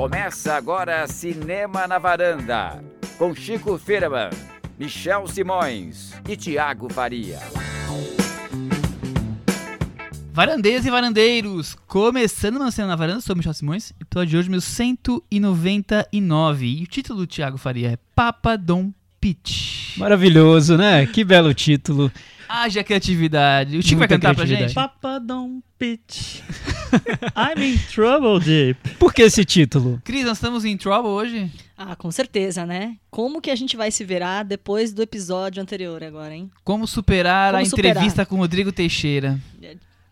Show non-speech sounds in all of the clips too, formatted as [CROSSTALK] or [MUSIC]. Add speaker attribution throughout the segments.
Speaker 1: Começa agora Cinema na Varanda, com Chico Firman, Michel Simões e Tiago Faria.
Speaker 2: Varandeiras e varandeiros, começando uma cena na varanda, sou o Michel Simões, episódio de hoje meu 199. E o título do Thiago Faria é Papa Dom Pitch.
Speaker 3: Maravilhoso, né? Que belo título.
Speaker 2: Haja criatividade. O Chico vai cantar pra gente?
Speaker 4: Papa don't pitch. [LAUGHS] I'm in trouble, Deep.
Speaker 3: Por que esse título?
Speaker 2: Cris, nós estamos em trouble hoje?
Speaker 5: Ah, com certeza, né? Como que a gente vai se virar depois do episódio anterior agora, hein?
Speaker 2: Como superar
Speaker 5: Como
Speaker 2: a
Speaker 5: superar?
Speaker 2: entrevista com o Rodrigo Teixeira?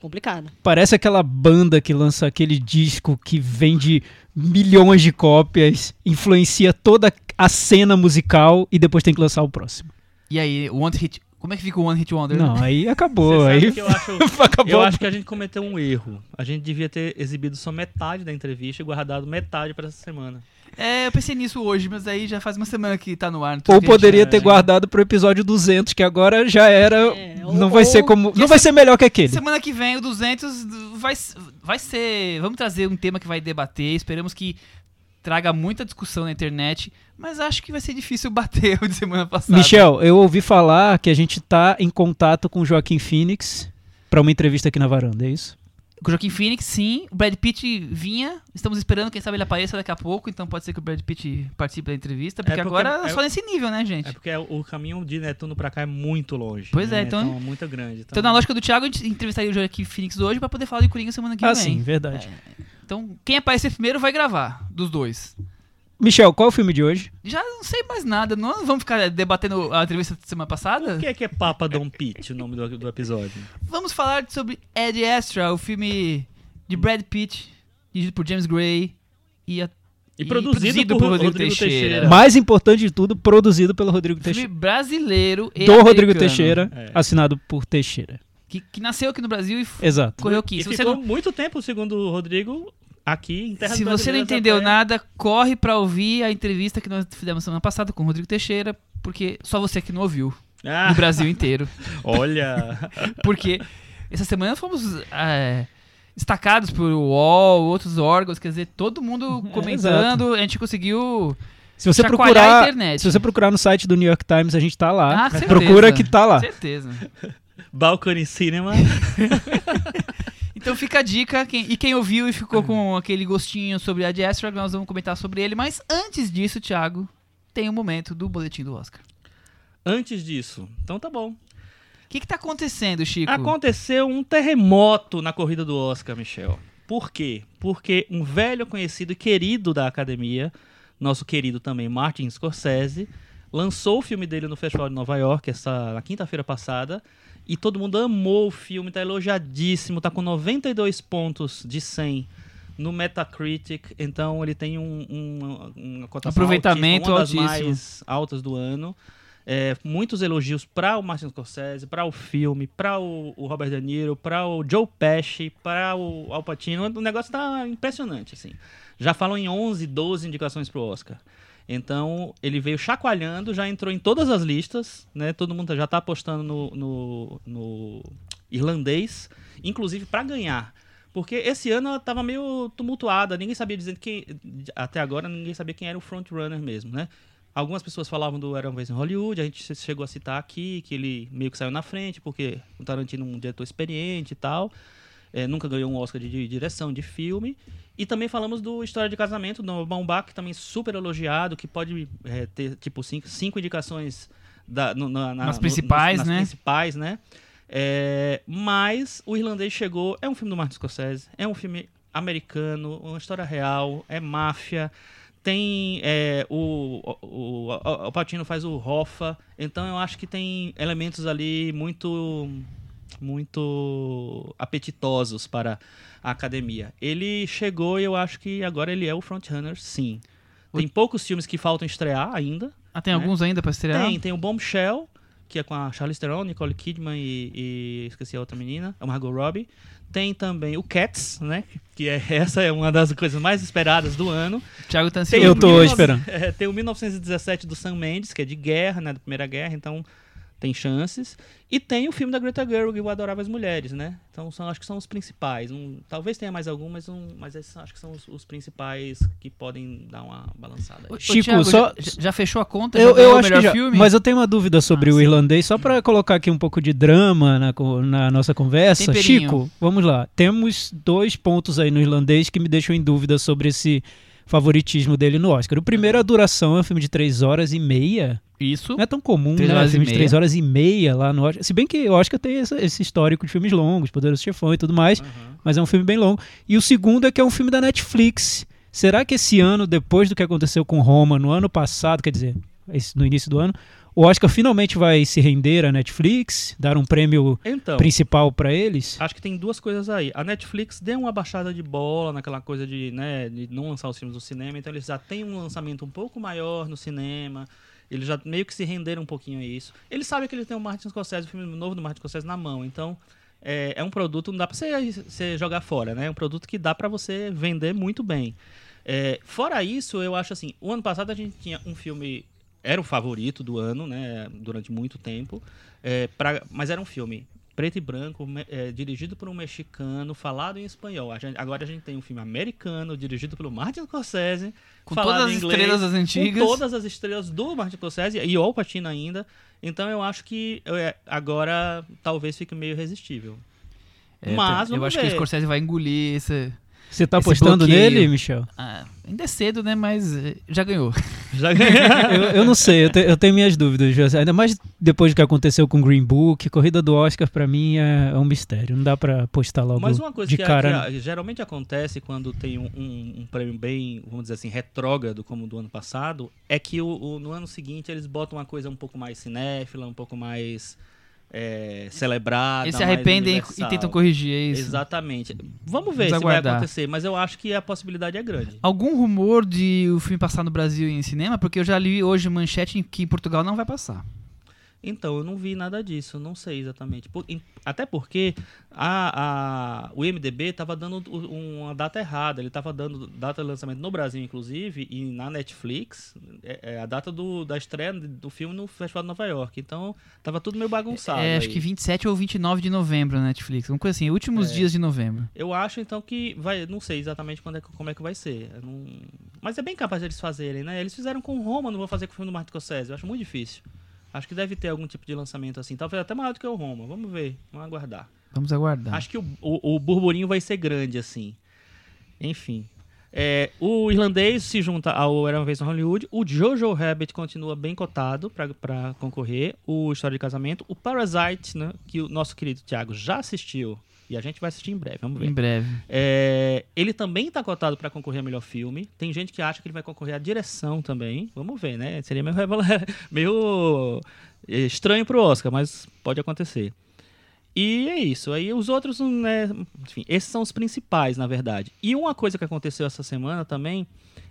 Speaker 5: Complicado.
Speaker 3: Parece aquela banda que lança aquele disco que vende milhões de cópias, influencia toda a cena musical e depois tem que lançar o próximo.
Speaker 2: E aí, o One Hit... Como é que fica o One Hit Wonder?
Speaker 3: Não, aí [LAUGHS] acabou.
Speaker 4: Você sabe
Speaker 3: Aí
Speaker 4: que eu acho, [LAUGHS]
Speaker 3: acabou.
Speaker 4: eu acho que a gente cometeu um erro. A gente devia ter exibido só metade da entrevista e guardado metade pra essa semana.
Speaker 2: É, eu pensei nisso hoje, mas aí já faz uma semana que tá no ar.
Speaker 3: Ou
Speaker 2: gente-
Speaker 3: poderia ter guardado pro episódio 200, que agora já era.
Speaker 5: É,
Speaker 3: não
Speaker 5: ou-
Speaker 3: vai ser como. Não vai ser melhor que aquele.
Speaker 2: Semana que vem, o 200 vai, vai ser. Vamos trazer um tema que vai debater. Esperamos que traga muita discussão na internet. Mas acho que vai ser difícil [LAUGHS] bater o de semana passada.
Speaker 3: Michel, eu ouvi falar que a gente tá em contato com o Joaquim Phoenix pra uma entrevista aqui na varanda, é isso?
Speaker 2: Com o Joaquim Phoenix, sim. O Brad Pitt vinha. Estamos esperando, quem sabe ele apareça daqui a pouco. Então pode ser que o Brad Pitt participe da entrevista. Porque,
Speaker 4: porque
Speaker 2: agora é
Speaker 4: é-
Speaker 2: só nesse nível, né, gente?
Speaker 4: É porque o caminho de Netuno pra cá é muito longe.
Speaker 2: Pois é,
Speaker 4: né?
Speaker 2: então-
Speaker 4: é muito grande.
Speaker 2: Então, na lógica do Thiago, a gente entrevistaria o Joaquim Phoenix hoje pra poder falar de Coringa semana que
Speaker 3: ah,
Speaker 2: vem.
Speaker 3: sim, verdade.
Speaker 2: Então, quem aparecer primeiro vai gravar, dos dois.
Speaker 3: Michel, qual é o filme de hoje?
Speaker 2: Já não sei mais nada. Não vamos ficar debatendo a entrevista da semana passada?
Speaker 4: Por que é que é Papa Don't Pitch o nome do, do episódio?
Speaker 2: Vamos falar sobre Ed Astra, o filme de Brad Pitt, dirigido por James Gray e, a-
Speaker 4: E, produzido, por, Rodrigo, Teixeira.
Speaker 3: Mais importante de tudo, produzido pelo Rodrigo
Speaker 2: filme
Speaker 3: Teixeira.
Speaker 2: brasileiro e
Speaker 3: Do Rodrigo
Speaker 2: americano,
Speaker 3: Teixeira,
Speaker 4: É.
Speaker 3: assinado por Teixeira.
Speaker 2: Que, que nasceu aqui no Brasil e
Speaker 3: Exato.
Speaker 2: correu aqui.
Speaker 4: E
Speaker 2: Se você,
Speaker 4: ficou
Speaker 2: não,
Speaker 4: muito tempo, segundo o Rodrigo, aqui em Terra
Speaker 2: se você não entendeu nada, corre pra ouvir a entrevista que nós fizemos semana passada com o Rodrigo Teixeira, porque só você que não ouviu,
Speaker 4: Ah,
Speaker 2: no Brasil inteiro. [LAUGHS]
Speaker 4: olha. [LAUGHS]
Speaker 2: Porque essa semana fomos é, destacados por UOL, outros órgãos, quer dizer, todo mundo comentando, a gente conseguiu.
Speaker 3: Se você procurar,
Speaker 2: internet.
Speaker 3: se você procurar no site do New York Times, a gente tá lá.
Speaker 2: Ah, certeza.
Speaker 3: Procura que tá lá.
Speaker 2: Certeza.
Speaker 4: Balcony Cinema. [LAUGHS]
Speaker 2: Então fica a dica, quem- e quem ouviu e ficou com aquele gostinho sobre a Astra, nós vamos comentar sobre ele, mas antes disso, Thiago, tem o momento do boletim do Oscar.
Speaker 4: Antes disso, então tá bom.
Speaker 2: O que, que tá acontecendo, Chico?
Speaker 4: Aconteceu um terremoto na corrida do Oscar, Michel. Por quê? Porque um velho conhecido e querido da academia, nosso querido também Martin Scorsese, lançou o filme dele no Festival de Nova York essa na quinta-feira passada e todo mundo amou o filme, tá elogiadíssimo, tá com 92 pontos de 100 no Metacritic, então ele tem um, um, uma cotação
Speaker 2: Aproveitamento
Speaker 4: altíssima, uma das
Speaker 2: altíssimo.
Speaker 4: mais altas do ano. É, muitos elogios para o Martin Scorsese, para o filme, para o, o Robert De Niro, para o Joe Pesci, para o Al Pacino. O negócio tá impressionante, assim. Já falam em 11, 12 indicações pro Oscar. Então, ele veio chacoalhando, já entrou em todas as listas, né? Todo mundo já tá apostando no, no, no irlandês, inclusive para ganhar. Porque esse ano ela tava meio tumultuada, ninguém sabia dizer quem. Até agora ninguém sabia quem era o frontrunner mesmo, né? Algumas pessoas falavam do Era uma vez em Hollywood, a gente chegou a citar aqui que ele meio que saiu na frente, porque o Tarantino é um diretor experiente e tal. É, nunca ganhou um Oscar de, de direção de filme. E também falamos do História de Casamento, do Baumbach, também super elogiado, que pode é, ter tipo cinco, cinco indicações da, no- na- na-
Speaker 2: Nas
Speaker 4: no-
Speaker 2: principais,
Speaker 4: nas
Speaker 2: né?
Speaker 4: principais, né? É, mas o irlandês chegou, é um filme do Martin Scorsese, é um filme americano, uma história real, é máfia, tem é, o, o, o, o Al Pacino faz o Hoffa, então eu acho que tem elementos ali muito muito apetitosos para a academia. Ele chegou e eu acho que agora ele é o frontrunner, sim. Tem poucos filmes que faltam estrear ainda.
Speaker 2: Ah, tem
Speaker 4: né?
Speaker 2: alguns ainda pra estrear?
Speaker 4: Tem, tem o Bombshell, que é com a Charlize Theron, Nicole Kidman e, e esqueci a outra menina, a Margot Robbie. Tem também o Cats, né? Que é [LAUGHS] essa é uma das coisas mais esperadas do ano.
Speaker 2: O Thiago tá
Speaker 4: Tem
Speaker 2: ansioso.
Speaker 3: Eu
Speaker 4: o
Speaker 3: tô
Speaker 4: 19
Speaker 3: esperando.
Speaker 4: é, tem o 1917 do Sam Mendes, que é de guerra, né? Da Primeira Guerra, então tem chances. E tem o filme da Greta Gerwig, O Adoráveis Mulheres, né? Então são, acho que são os principais. Um- talvez tenha mais algumas, um, mas esses acho que são os, os principais que podem dar uma balançada. aí.
Speaker 2: Ô,
Speaker 3: Chico,
Speaker 2: Thiago,
Speaker 3: só-
Speaker 2: já, já fechou a conta?
Speaker 3: Eu, eu
Speaker 2: o
Speaker 3: acho
Speaker 2: melhor
Speaker 3: que já,
Speaker 2: filme?
Speaker 3: mas eu tenho uma dúvida sobre
Speaker 2: Ah,
Speaker 3: o
Speaker 2: sim.
Speaker 3: irlandês, só pra colocar aqui um pouco de drama na, na nossa conversa.
Speaker 2: Temperinho.
Speaker 3: Chico, vamos lá. Temos dois pontos aí no irlandês que me deixam em dúvida sobre esse favoritismo dele no Oscar. O primeiro, a duração, é um filme de três horas e meia.
Speaker 2: Isso.
Speaker 3: Não é tão comum,
Speaker 2: Três
Speaker 3: né?
Speaker 2: horas e
Speaker 3: filme de três horas e meia lá no Oscar. Se bem que o Oscar tem essa- esse histórico de filmes longos, Poderoso Chefão e tudo mais,
Speaker 4: Aham.
Speaker 3: mas é um filme bem longo. E o segundo é que é um filme da Netflix. Será que esse ano, depois do que aconteceu com Roma no ano passado, quer dizer, no início do ano, o Oscar finalmente vai se render à Netflix, dar um prêmio
Speaker 4: Então,
Speaker 3: principal pra eles?
Speaker 4: acho que tem duas coisas aí. A Netflix deu uma baixada de bola naquela coisa de, né, de não lançar os filmes no cinema, então eles já têm um lançamento um pouco maior no cinema. Eles já meio que se renderam um pouquinho a isso. Eles sabem que eles têm o Martin Scorsese, o filme novo do Martin Scorsese na mão. Então, é, é um produto, não dá pra você, você jogar fora, né? É um produto que dá pra você vender muito bem. É, fora isso, eu acho assim, o ano passado a gente tinha um filme, era o favorito do ano, né? Durante muito tempo. É, pra- mas era um filme preto e branco, é, dirigido por um mexicano, falado em espanhol. A gente- agora a gente tem um filme americano, dirigido pelo Martin Scorsese,
Speaker 2: Com todas as
Speaker 4: inglês,
Speaker 2: estrelas das antigas.
Speaker 4: com todas as estrelas do Martin Scorsese e o Al Pacino ainda. Então eu acho que é, agora talvez fique meio irresistível.
Speaker 2: É,
Speaker 4: Mas
Speaker 2: eu
Speaker 4: vamos
Speaker 2: acho que o
Speaker 4: ver.
Speaker 2: Scorsese vai engolir esse.
Speaker 3: Você tá apostando nele, Michel?
Speaker 2: Ah, ainda é cedo, né? Mas eh, já ganhou. [LAUGHS]
Speaker 4: Já ganhou. [LAUGHS]
Speaker 3: eu, eu não sei, eu, te- eu tenho minhas dúvidas. já- Ainda mais depois do que aconteceu com Green Book, corrida do Oscar pra mim é, é um mistério. Não dá pra apostar logo
Speaker 4: Mas uma coisa
Speaker 3: de
Speaker 4: que,
Speaker 3: cara.
Speaker 4: que, geralmente acontece quando tem um, um- um prêmio bem, vamos dizer assim, retrógrado, como o do ano passado, é que o, o- no ano seguinte eles botam uma coisa um pouco mais cinéfila, um pouco mais é, celebrada.
Speaker 2: Eles se arrependem e- tentam corrigir é isso.
Speaker 4: Exatamente. Vamos ver
Speaker 2: Vamos
Speaker 4: se vai
Speaker 2: aguardar.
Speaker 4: acontecer, mas eu acho que a possibilidade é grande.
Speaker 2: Algum rumor de o filme passar no Brasil em cinema? Porque eu já li hoje manchete em que Portugal não vai passar.
Speaker 4: Então, eu não vi nada disso, não sei exatamente. Por- em- até porque a, a- o IMDB estava dando uma data errada. Ele estava dando data de lançamento no Brasil, inclusive, e na Netflix, é, é a data do, da estreia do filme no Festival de Nova York. Então, tava tudo meio bagunçado.
Speaker 2: é, acho
Speaker 4: aí.
Speaker 2: que 27 ou 29 de novembro na Netflix. Uma coisa assim, últimos
Speaker 4: É.
Speaker 2: dias de novembro.
Speaker 4: Eu acho, então, que vai. Não sei exatamente quando é, como é que vai ser. Não- Mas é bem capaz de eles fazerem, né? Eles fizeram com Roma, não vão fazer com o filme do Martin Scorsese. Eu acho muito difícil. Acho que deve ter algum tipo de lançamento assim. Talvez até maior do que o Roma. Vamos ver. Vamos aguardar.
Speaker 2: Vamos aguardar.
Speaker 4: Acho que o, o, o burburinho vai ser grande, assim. Enfim. É, o irlandês se junta ao Era Uma Vez em Hollywood. O Jojo Rabbit continua bem cotado para concorrer. O História de Casamento. O Parasite, né, que o nosso querido Thiago já assistiu. E a gente vai assistir em breve. Vamos ver.
Speaker 2: Em breve.
Speaker 4: É, ele também está cotado para concorrer a melhor filme. Tem gente que acha que ele vai concorrer à direção também. Vamos ver, né? Seria meio, [LAUGHS] meio eh, estranho pro Oscar, mas pode acontecer. E é isso. Aí os outros, né? Enfim, esses são os principais, na verdade. E uma coisa que aconteceu essa semana também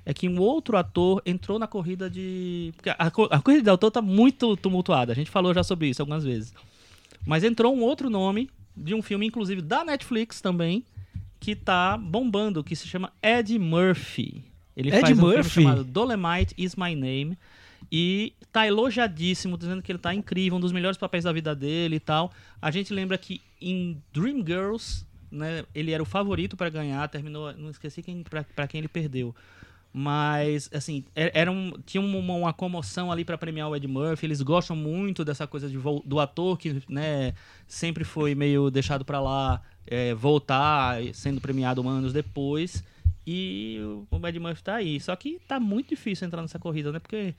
Speaker 4: é que um outro ator entrou na corrida de. A, a corrida de autor tá muito tumultuada. A gente falou já sobre isso algumas vezes. Mas entrou um outro nome de um filme, inclusive da Netflix também, que tá bombando, que se chama Ed Murphy. Ele
Speaker 3: Ed
Speaker 4: faz um
Speaker 3: Murphy?
Speaker 4: filme chamado Dolemite Is My Name. E tá elogiadíssimo, dizendo que ele tá incrível, um dos melhores papéis da vida dele e tal. A gente lembra que em Dreamgirls, né, ele era o favorito para ganhar, terminou, não esqueci quem para quem ele perdeu. Mas, assim, é- era um, tinha uma, uma comoção ali para premiar o Ed Murphy. Eles gostam muito dessa coisa de do ator que, né, sempre foi meio deixado para lá, é, voltar sendo premiado anos depois. E o Ed Murphy tá aí. Só que tá muito difícil entrar nessa corrida, né? Porque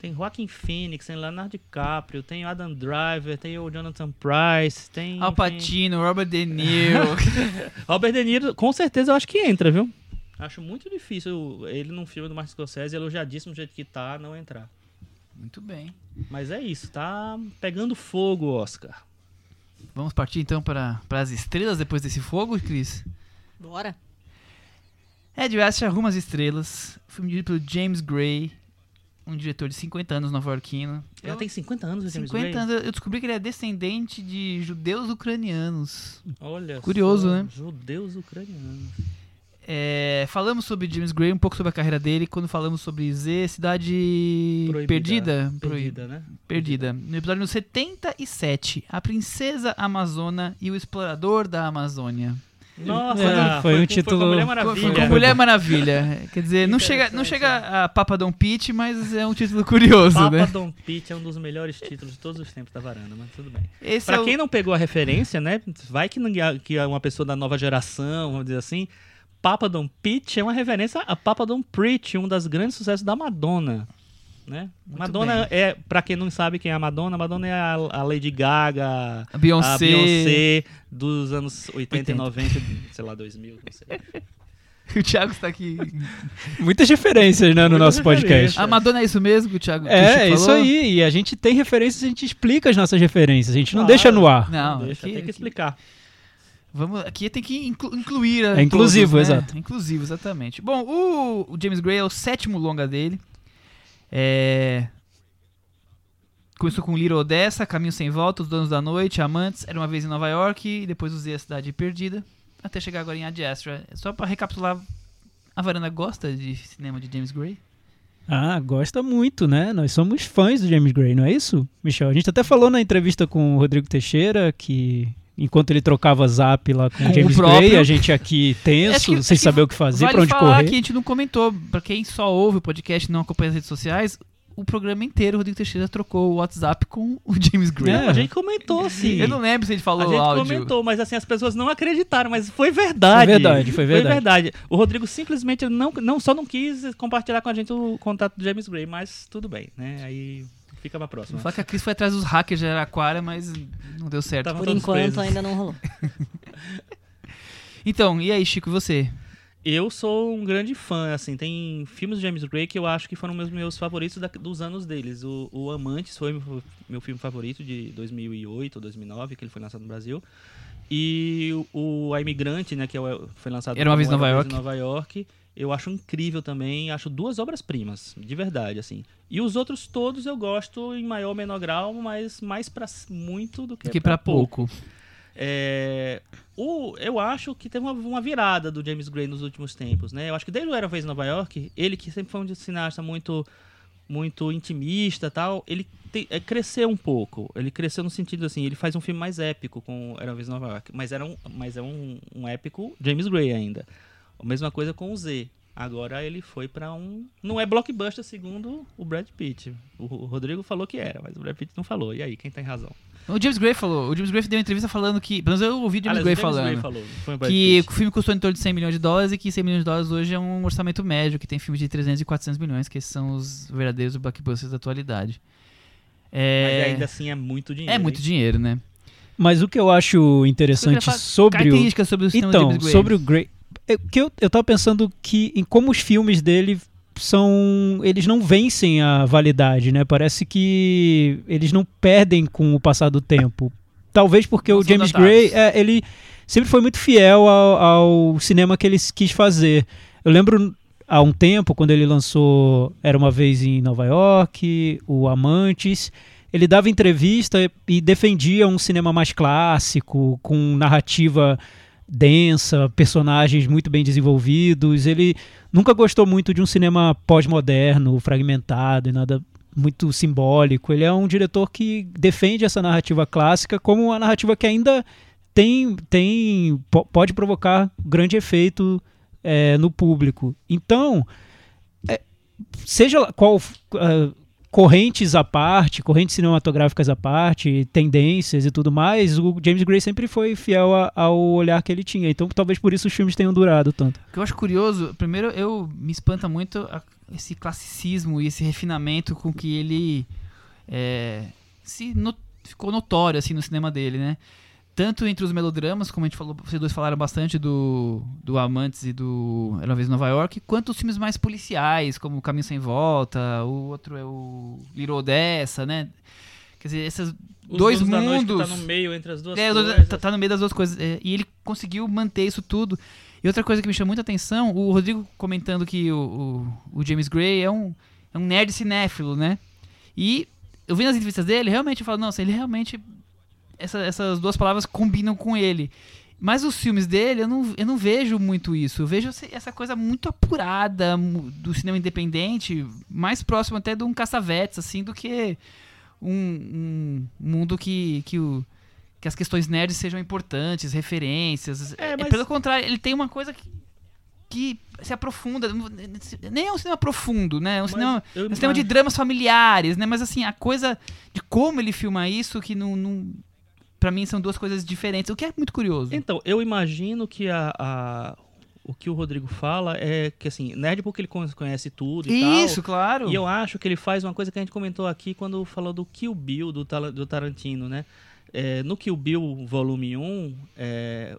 Speaker 4: tem Joaquin Phoenix, tem Leonardo DiCaprio, tem o Adam Driver, tem o Jonathan Price, tem.
Speaker 2: Al Pacino, Robert De Niro. [LAUGHS]
Speaker 4: Robert De Niro, com certeza eu acho que entra, viu? Acho muito difícil ele num filme do Martin Scorsese, elogiadíssimo do jeito que tá, não entrar.
Speaker 2: Muito bem.
Speaker 4: Mas é isso, tá pegando fogo, Oscar.
Speaker 2: Vamos partir então para para as estrelas depois desse fogo, Cris?
Speaker 5: Bora.
Speaker 2: Ed West arruma as estrelas. Filme dirigido pelo James Gray, um diretor de 50 anos nova-iorquino.
Speaker 4: Já
Speaker 2: Eu-
Speaker 4: tem 50 anos James
Speaker 2: 50
Speaker 4: Gray?
Speaker 2: anos, eu descobri que ele é descendente de judeus ucranianos.
Speaker 4: Olha
Speaker 2: Curioso,
Speaker 4: só,
Speaker 2: né?
Speaker 4: Judeus ucranianos.
Speaker 2: É, falamos sobre James Gray, um pouco sobre a carreira dele, quando falamos sobre Z, Cidade
Speaker 4: Proibida.
Speaker 2: Perdida.
Speaker 4: Perdida, né?
Speaker 2: Perdida. No episódio no 77, A Princesa Amazona e o Explorador da Amazônia.
Speaker 4: Nossa,
Speaker 3: É, foi um
Speaker 4: com-
Speaker 3: título-
Speaker 4: com Mulher
Speaker 2: Com,
Speaker 4: Maravilha.
Speaker 2: com Mulher Maravilha. Quer dizer, não chega, não chega a Papa Dom Pete, mas é um título curioso,
Speaker 4: Papa
Speaker 2: né?
Speaker 4: Dom Pete é um dos melhores títulos de todos os tempos da varanda, mas tudo bem.
Speaker 2: Esse
Speaker 4: Pra
Speaker 2: é o-
Speaker 4: quem não pegou a referência, né? Vai que, ninguém- que é uma pessoa da nova geração, vamos dizer assim. Papa Dom Pete é uma referência a Papa Dom Preach, um dos grandes sucessos da Madonna. Né?
Speaker 2: Muito
Speaker 4: Madonna é, pra quem não sabe quem é a Madonna, a Madonna é a, a Lady Gaga,
Speaker 2: a Beyoncé.
Speaker 4: a Beyoncé dos anos 80
Speaker 2: 80.
Speaker 4: e 90, sei lá, 2000, não sei. [LAUGHS]
Speaker 2: O Thiago está aqui.
Speaker 3: Muitas referências, né, no
Speaker 4: Muitas
Speaker 3: nosso podcast.
Speaker 2: A Madonna é isso mesmo que o Thiago
Speaker 3: É, é isso
Speaker 2: falou?
Speaker 3: aí. E a gente tem referências, a gente explica as nossas referências. A gente não deixa no ar.
Speaker 2: Não,
Speaker 4: Deixa,
Speaker 2: aqui-
Speaker 4: tem que explicar.
Speaker 2: Vamos, aqui tem que inclu- incluir. a
Speaker 3: É inclusivo,
Speaker 2: todos, né?
Speaker 3: exato.
Speaker 2: Inclusivo, exatamente. Bom, o, o James Gray é o sétimo longa dele. É... Começou com Little Odessa, Caminho Sem Volta, Os Donos da Noite, Amantes, Era Uma Vez em Nova York, e depois usei A Cidade Perdida, até chegar agora em Ad Astra. Só pra recapitular, a Varanda gosta de cinema de James Gray?
Speaker 3: Ah, gosta muito, né? Nós somos fãs do James Gray, não é isso, Michel? A gente até falou na entrevista com o Rodrigo Teixeira que enquanto ele trocava zap lá com,
Speaker 2: Com
Speaker 3: o James
Speaker 2: o próprio.
Speaker 3: Gray, a gente aqui [LAUGHS] tenso,
Speaker 2: Acho que-
Speaker 3: sem saber o que fazer,
Speaker 2: vale
Speaker 3: pra onde
Speaker 2: falar
Speaker 3: correr.
Speaker 2: que a gente não comentou, pra quem só ouve o podcast e não acompanha as redes sociais, o programa inteiro o Rodrigo Teixeira trocou o WhatsApp com o [LAUGHS] James Gray.
Speaker 3: É.
Speaker 4: A gente comentou, sim.
Speaker 2: Eu não lembro se ele falou
Speaker 4: A gente
Speaker 2: áudio.
Speaker 4: comentou, mas assim, as pessoas não acreditaram, mas foi verdade.
Speaker 3: Foi verdade, foi verdade.
Speaker 4: O Rodrigo simplesmente não, não, só não quis compartilhar com a gente o contato do James Gray, mas tudo bem, né? Aí fica pra próxima.
Speaker 2: Falar que a Cris foi atrás dos hackers de Araraquara, mas não deu certo.
Speaker 5: Por enquanto
Speaker 4: presos.
Speaker 5: ainda não rolou. [LAUGHS]
Speaker 2: Então, e aí, Chico, e você?
Speaker 4: Eu sou um grande fã, assim, tem filmes do James Gray que eu acho que foram meus, meus favoritos da- dos anos deles. O, o Amantes foi meu, meu filme favorito de 2008 ou 2009, que ele foi lançado no Brasil. E o, o A Imigrante, né, que é foi lançado
Speaker 2: Era Uma Vez em Nova York.
Speaker 4: em Nova York, eu acho incrível também, acho duas obras-primas, de verdade, assim. E os outros todos eu gosto em maior ou menor grau, mas mais pra s- muito do que,
Speaker 2: que pra pouco.
Speaker 4: é, o, eu acho que teve uma, uma virada do James Gray nos últimos tempos, né? Eu acho que desde o Era Vez em Nova York, ele que sempre foi um cineasta muito muito intimista tal, ele te- é, cresceu um pouco. Ele cresceu no sentido assim, ele faz um filme mais épico com Era uma Vez em Nova York, mas era um, mas é um, um épico James Gray ainda. A mesma coisa com o Z. Agora ele foi pra um. Não é blockbuster segundo o Brad Pitt. O, Rodrigo falou que era, mas o Brad Pitt não falou. E aí, quem tem razão?
Speaker 2: O James Gray falou. O James Gray deu uma entrevista falando que. Pelo menos eu ouvi o James
Speaker 4: Aliás,
Speaker 2: Gray
Speaker 4: o James
Speaker 2: falando.
Speaker 4: Gray falou, o
Speaker 2: que
Speaker 4: Pitt.
Speaker 2: o filme custou em torno de 100 milhões de dólares e que 100 milhões de dólares hoje é um orçamento médio, que tem filmes de 300 e 400 milhões, que são os verdadeiros blockbusters da atualidade.
Speaker 4: Mas
Speaker 2: É,
Speaker 4: ainda assim é muito dinheiro.
Speaker 2: é muito
Speaker 4: hein?
Speaker 2: dinheiro, né?
Speaker 3: Mas o que eu acho interessante sobre o,
Speaker 2: sobre o
Speaker 3: Então,
Speaker 2: James Gray.
Speaker 3: sobre o Gray. Eu, que eu, eu tava pensando que em como os filmes dele são. Eles não vencem a validade, né? Parece que eles não perdem com o passar do tempo. Talvez porque
Speaker 2: Não
Speaker 3: o James. Gray, é, ele sempre foi muito fiel ao, ao cinema que ele quis fazer. Eu lembro há um tempo, quando ele lançou Era uma Vez em Nova York, O Amantes, ele dava entrevista e defendia um cinema mais clássico, com narrativa densa, personagens muito bem desenvolvidos. Ele nunca gostou muito de um cinema pós-moderno, fragmentado e nada muito simbólico. Ele é um diretor que defende essa narrativa clássica como uma narrativa que ainda tem, tem po- pode provocar grande efeito é, no público. Então, é, seja qual ah, correntes à parte, correntes cinematográficas à parte, tendências e tudo mais, o James Gray sempre foi fiel a- ao olhar que ele tinha. Então, talvez por isso os filmes tenham durado tanto.
Speaker 2: O que eu acho curioso, primeiro, eu me espanta muito a- esse classicismo e esse refinamento com que ele é, se no- ficou notório assim no cinema dele, né? Tanto entre os melodramas, como a gente falou, vocês dois falaram bastante do, do Amantes e do Era uma vez em Nova York, quanto os filmes mais policiais, como Caminho Sem Volta, o outro é o Little Odessa, né? Quer dizer, esses
Speaker 4: Os
Speaker 2: dois
Speaker 4: que
Speaker 2: mundos.
Speaker 4: tá no meio entre as duas
Speaker 2: É,
Speaker 4: coisas.
Speaker 2: tá, tá no meio das duas coisas. É, e ele conseguiu manter isso tudo. E outra coisa que me chama muita atenção, o Rodrigo comentando que o, o, o James Gray é um, é um nerd cinéfilo, né? E eu vi nas entrevistas dele, realmente eu falo, nossa, ele realmente. Essa- essas duas palavras combinam com ele. Mas os filmes dele, eu não, eu não vejo muito isso. Eu vejo essa coisa muito apurada do cinema independente, mais próximo até de um caçavetes, assim, do que um, um mundo que, que, o, que as questões nerds sejam importantes, referências.
Speaker 4: É,
Speaker 2: É,
Speaker 4: mas-
Speaker 2: Pelo contrário, ele tem uma coisa que, que se aprofunda. Nem é um cinema profundo, né? É um
Speaker 4: Mas
Speaker 2: cinema,
Speaker 4: eu
Speaker 2: é um cinema de dramas familiares, né? Mas assim, a coisa de como ele filma isso, que não. não Pra mim são duas coisas diferentes, o que é muito curioso.
Speaker 4: Então, eu imagino que a, a- o que o Rodrigo fala é que, assim, nerd porque ele con- conhece tudo e tal.
Speaker 2: Isso, claro.
Speaker 4: E eu acho que ele faz uma coisa que a gente comentou aqui quando falou do Kill Bill, do, do Tarantino, né? É, no Kill Bill Volume 1, é,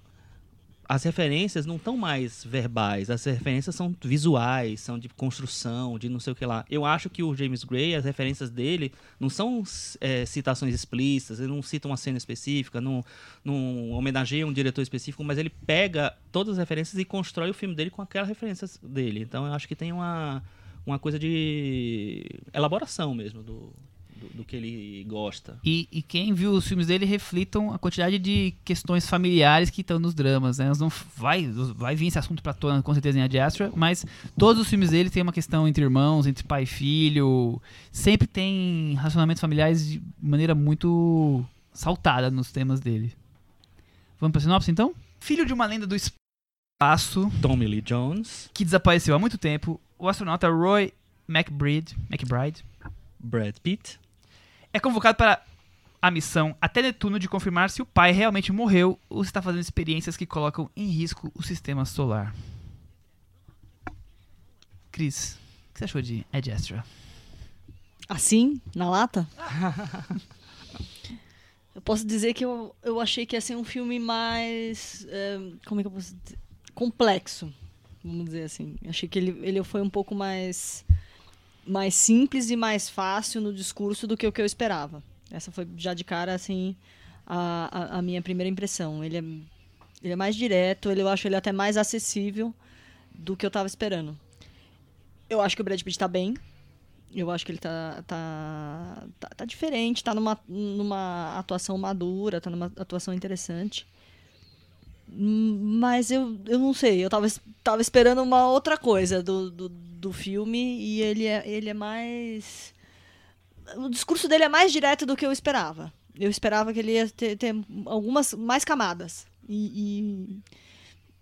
Speaker 4: as referências não estão mais verbais, as referências são visuais, são de construção, de não sei o que lá. Eu acho que o James Gray, as referências dele não são é, citações explícitas, ele não cita uma cena específica, não, não homenageia um diretor específico, mas ele pega todas as referências e constrói o filme dele com aquelas referências dele. Então eu acho que tem uma, uma coisa de elaboração mesmo do, do, do que ele gosta.
Speaker 2: E, e quem viu os filmes dele reflitam a quantidade de questões familiares que estão nos dramas, né? Não vai, vai vir esse assunto pra tona com certeza em Ad Astra, mas todos os filmes dele tem uma questão entre irmãos, entre pai e filho. Sempre tem relacionamentos familiares de maneira muito saltada nos temas dele. Vamos pra sinopse então? Filho de uma lenda do espaço
Speaker 4: Tommy Lee Jones,
Speaker 2: que desapareceu há muito tempo, o astronauta Roy McBride, McBride
Speaker 4: Brad Pitt,
Speaker 2: é convocado para a missão até Netuno de confirmar se o pai realmente morreu ou se está fazendo experiências que colocam em risco o sistema solar. Cris, o que você achou de Ad Astra?
Speaker 5: Assim, na lata? eu posso dizer que eu, eu achei que ia ser um filme mais. eh, como é que eu posso dizer? Complexo, vamos dizer assim. Achei que ele, ele foi um pouco mais, mais simples e mais fácil no discurso do que o que eu esperava. Essa foi já de cara, assim, a, a, a minha primeira impressão. Ele é, ele é mais direto, ele, eu acho ele até mais acessível do que eu estava esperando. Eu acho que o Brad Pitt tá bem. Eu acho que ele tá, tá, tá, tá diferente, tá numa, numa atuação madura, tá numa atuação interessante. Mas eu, eu não sei, eu tava, tava esperando uma outra coisa do, do, do filme e ele é, ele é mais. O discurso dele é mais direto do que eu esperava. Eu esperava que ele ia ter, ter algumas mais camadas. E, e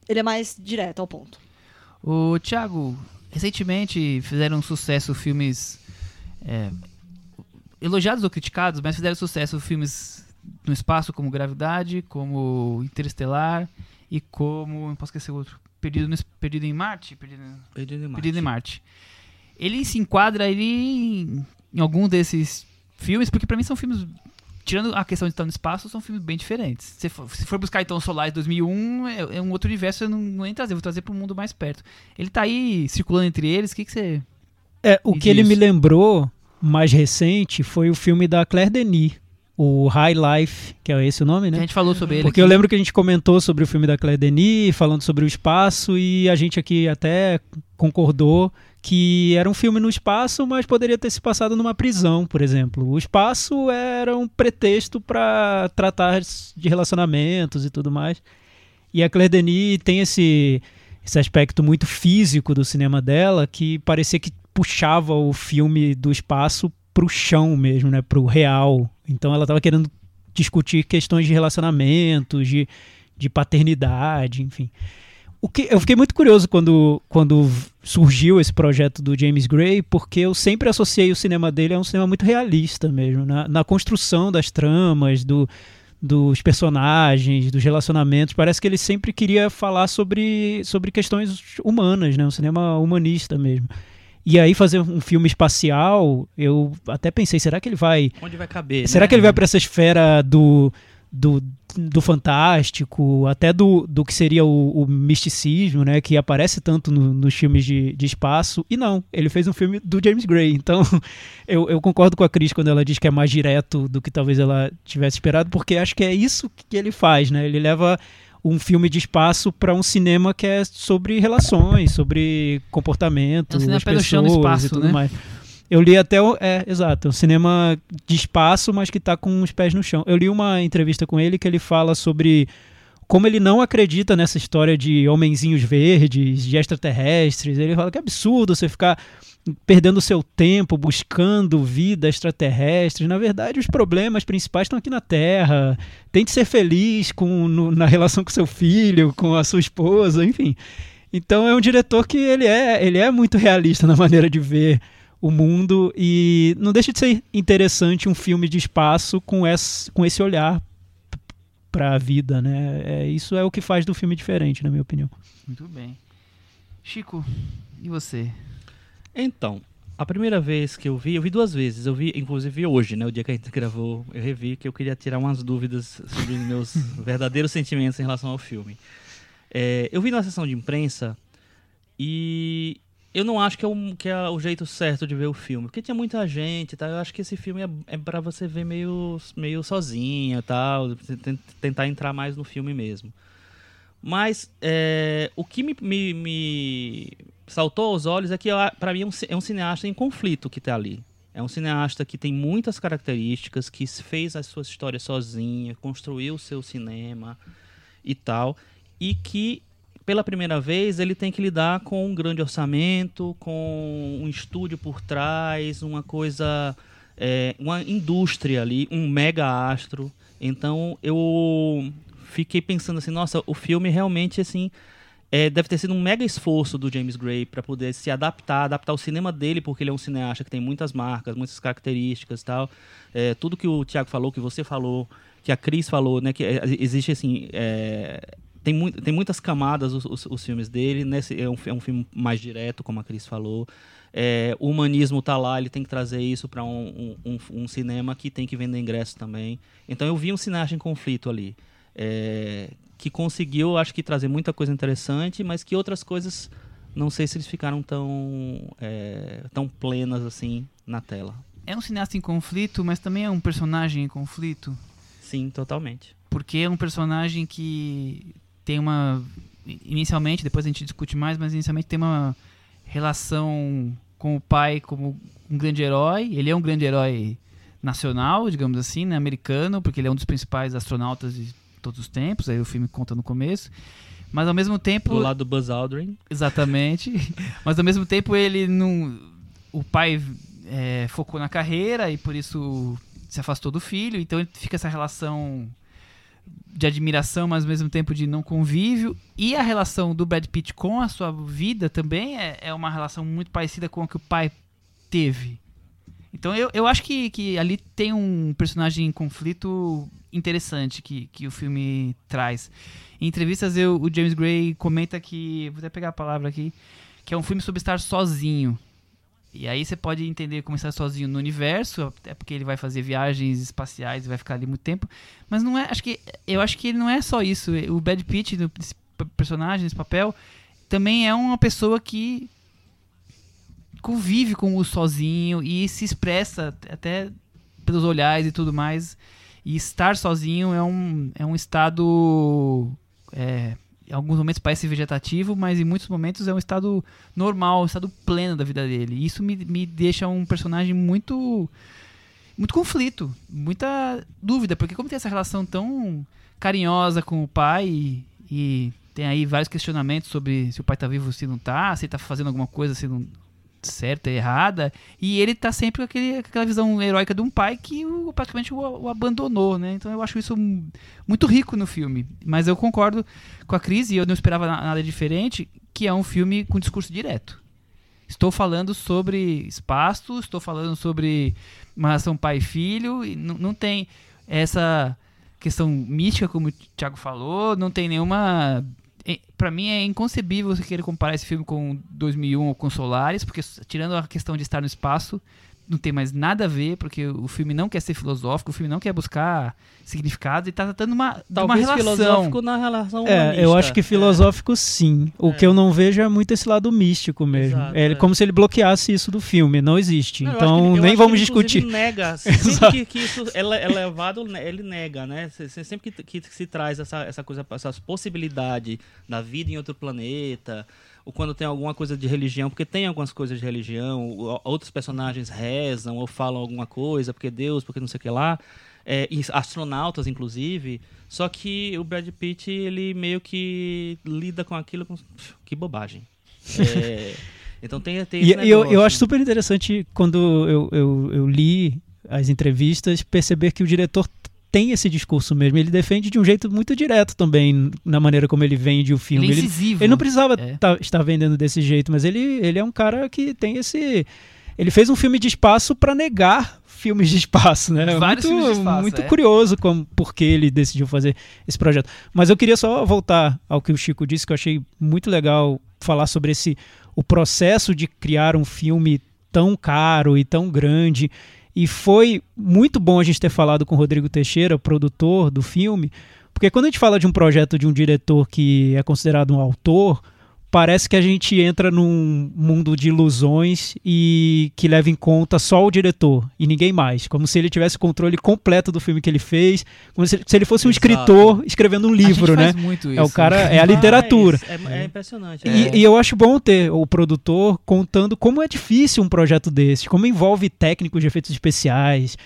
Speaker 5: ele é mais direto ao ponto.
Speaker 2: O Thiago, recentemente fizeram sucesso filmes é, elogiados ou criticados, mas fizeram sucesso filmes no espaço como Gravidade, como Interestelar e como, não posso esquecer o outro, Perdido, no, Perdido em Marte, Perdido,
Speaker 4: Perdido em Marte.
Speaker 2: Perdido em Marte. Ele se enquadra ali em, em algum desses filmes, porque pra mim são filmes tirando a questão de estar no espaço, são filmes bem diferentes. Se for, se for buscar então Solaris 2001, é, é um outro universo, eu não, não vou nem trazer, vou trazer para um mundo mais perto. Ele tá aí circulando entre eles, o que, que você.
Speaker 3: É, o que ele
Speaker 2: diz.
Speaker 3: me lembrou mais recente foi o filme da Claire Denis, o High Life, que é esse o nome,
Speaker 2: A
Speaker 3: né?
Speaker 2: gente falou sobre ele.
Speaker 3: Porque eu
Speaker 2: aqui.
Speaker 3: lembro que a gente comentou sobre o filme da Claire Denis, falando sobre o espaço, e a gente aqui até concordou que era um filme no espaço, mas poderia ter se passado numa prisão, por exemplo. O espaço era um pretexto para tratar de relacionamentos e tudo mais. E a Claire Denis tem esse, esse aspecto muito físico do cinema dela que parecia que puxava o filme do espaço pro chão mesmo, né, pro real. Então ela estava querendo discutir questões de relacionamentos, de, de paternidade, enfim. O que, eu fiquei muito curioso quando, quando surgiu esse projeto do James Gray, porque eu sempre associei o cinema dele a um cinema muito realista mesmo, na, na construção das tramas, do, dos personagens, dos relacionamentos. Parece que ele sempre queria falar sobre, sobre questões humanas, né? um cinema humanista mesmo. E aí fazer um filme espacial, eu até pensei, será que ele vai
Speaker 4: Onde vai caber?
Speaker 3: Será
Speaker 4: né?
Speaker 3: que ele vai para essa esfera do, do, do fantástico, até do, do que seria o, o misticismo, né? Que aparece tanto no- nos filmes de, de espaço. E não, ele fez um filme do James Gray. Então, [LAUGHS] eu, eu concordo com a Cris quando ela diz que é mais direto do que talvez ela tivesse esperado, porque acho que é isso que ele faz, né? Ele leva um filme de espaço para um cinema que é sobre relações, sobre comportamento,
Speaker 2: É um cinema
Speaker 3: as
Speaker 2: no chão
Speaker 3: pessoas
Speaker 2: espaço,
Speaker 3: e tudo
Speaker 2: né?
Speaker 3: mais. Eu li até o. É, exato. Um cinema de espaço, mas que tá com os pés no chão. Eu li uma entrevista com ele que ele fala sobre como ele não acredita nessa história de homenzinhos verdes, de extraterrestres. Ele fala que é absurdo você ficar perdendo seu tempo buscando vida extraterrestre. Na verdade, os problemas principais estão aqui na Terra. Tente ser feliz com, no, na relação com seu filho, com a sua esposa, enfim. Então é um diretor que ele é, ele é muito realista na [LAUGHS] maneira de ver o mundo e não deixa de ser interessante um filme de espaço com esse, com esse olhar para a vida, né? É, isso é o que faz do filme diferente, na minha opinião.
Speaker 2: Muito bem. Chico, e você?
Speaker 4: Então, a primeira vez que eu vi, eu vi duas vezes. Eu vi, inclusive hoje, né? O dia que a gente [LAUGHS] gravou, eu revi que eu queria tirar umas dúvidas sobre os meus [LAUGHS] verdadeiros sentimentos em relação ao filme. É, eu vi na sessão de imprensa e eu não acho que é, um, que é, o jeito certo de ver o filme. Porque tinha muita gente, tá? Eu acho que esse filme é, é para você ver meio, meio sozinho tal. Tentar entrar mais no filme mesmo. Mas é, o que me, me, me, saltou aos olhos é que, para mim, é um, é um cineasta em conflito que está ali. É um cineasta que tem muitas características, que fez as suas histórias sozinha, construiu o seu cinema e tal, e que pela primeira vez ele tem que lidar com um grande orçamento, com um estúdio por trás, uma coisa, é, uma indústria ali, um mega astro. Então eu fiquei pensando assim, nossa, o filme realmente assim é, deve ter sido um mega esforço do James Gray para poder se adaptar, adaptar o cinema dele, porque ele é um cineasta que tem muitas marcas, muitas características e tal. É, tudo que o Thiago falou, que você falou, que a Cris falou, né, que é, existe assim, é, tem, mu tem muitas camadas os, os, os, filmes dele, nesse é um, é um filme mais direto, como a Cris falou. É, o humanismo tá lá, ele tem que trazer isso para um, um, um, cinema que tem que vender ingressos também. Então eu vi um cineasta em conflito ali. É, que conseguiu, acho que, trazer muita coisa interessante, mas que outras coisas, não sei se eles ficaram tão, é, tão plenas assim na tela.
Speaker 2: É um cineasta em conflito, mas também é um personagem em conflito?
Speaker 4: Sim, totalmente.
Speaker 2: Porque é um personagem que tem uma. Inicialmente, depois a gente discute mais, mas inicialmente tem uma relação com o pai como um grande herói. Ele é um grande herói nacional, digamos assim, né, americano, porque ele é um dos principais astronautas de todos os tempos, aí o filme conta no começo. Mas ao mesmo tempo.
Speaker 4: Do lado do Buzz Aldrin.
Speaker 2: Exatamente. [LAUGHS] mas ao mesmo tempo ele não. O pai é, focou na carreira e por isso se afastou do filho, então fica essa relação de admiração, mas ao mesmo tempo de não convívio. E a relação do Brad Pitt com a sua vida também é, é uma relação muito parecida com a que o pai teve. Então eu, eu acho que, que ali tem um personagem em conflito interessante que, que o filme traz. Em entrevistas, eu, o James Gray comenta que. Vou até pegar a palavra aqui. Que é um filme sobre estar sozinho. E aí você pode entender como estar sozinho no universo, até porque ele vai fazer viagens espaciais e vai ficar ali muito tempo. Mas não é. Acho que, eu acho que ele não é só isso. O Brad Pitt, esse personagem, esse papel, também é uma pessoa que convive com o sozinho e se expressa até pelos olhares e tudo mais. E estar sozinho é um, é um estado. É, em alguns momentos parece vegetativo, mas em muitos momentos é um estado normal, um estado pleno da vida dele. E isso me, me deixa um personagem muito. muito conflito, muita dúvida, porque como tem essa relação tão carinhosa com o pai e, e tem aí vários questionamentos sobre se o pai está vivo se não está, se está fazendo alguma coisa, se não, certa errada. E ele tá sempre com, aquele, aquela visão heróica de um pai que o, praticamente o, o, abandonou, né? Então eu acho isso muito rico no filme. Mas eu concordo com a Cris, e eu não esperava nada diferente, que é um filme com discurso direto. Estou falando sobre espaço, estou falando sobre uma relação pai e não, não tem essa questão mística, como o Thiago falou, não tem nenhuma para mim é inconcebível você querer comparar esse filme com 2001 ou com Solaris, porque tirando a questão de estar no espaço, não tem mais nada a ver, porque o filme não quer ser filosófico, o filme não quer buscar significado e está tratando uma,
Speaker 4: Talvez
Speaker 2: uma relação.
Speaker 4: filosófico na relação
Speaker 3: É, humanista. eu acho que filosófico é. sim. O é. que eu não vejo é muito esse lado místico mesmo. Exato, é, é, como se ele bloqueasse isso do filme, não existe. Não, então nem vamos discutir.
Speaker 4: Ele nega. [LAUGHS] Sempre que, que, isso é levado, ele nega, né? Sempre que, que, se traz essa, essa coisa, essa possibilidade da vida em outro planeta ou quando tem alguma coisa de religião, porque tem algumas coisas de religião, outros personagens rezam ou falam alguma coisa, porque Deus, porque não sei o que lá. é, astronautas, inclusive. Só que o Brad Pitt, ele meio que lida com aquilo com. Que bobagem. É, [LAUGHS] então tem, tem
Speaker 3: E eu, eu acho super interessante quando eu, eu, eu li as entrevistas, perceber que o diretor tem esse discurso mesmo. Ele defende de um jeito muito direto também na maneira como ele vende o filme.
Speaker 2: Ele é
Speaker 3: Ele, ele não precisava
Speaker 2: É.
Speaker 3: tá- estar vendendo desse jeito, mas ele, ele é um cara que tem esse. Ele fez um filme de espaço para negar filmes de espaço, né?
Speaker 2: Vários
Speaker 3: muito
Speaker 2: espaço,
Speaker 3: muito
Speaker 2: é.
Speaker 3: curioso como, por que ele decidiu fazer esse projeto. Mas eu queria só voltar ao que o Chico disse, que eu achei muito legal falar sobre esse o processo de criar um filme tão caro e tão grande. E foi muito bom a gente ter falado com o Rodrigo Teixeira, produtor do filme, porque quando a gente fala de um projeto de um diretor que é considerado um autor, parece que a gente entra num mundo de ilusões e que leva em conta só o diretor e ninguém mais, como se ele tivesse controle completo do filme que ele fez, como se, se ele fosse um
Speaker 4: Exato.
Speaker 3: escritor escrevendo um livro, né?
Speaker 2: muito
Speaker 3: É o
Speaker 2: isso.
Speaker 3: cara, é a [LAUGHS] literatura.
Speaker 4: É, é impressionante.
Speaker 3: E,
Speaker 4: é.
Speaker 3: e eu acho bom ter o produtor contando como é difícil um projeto desse, como envolve técnicos de efeitos especiais,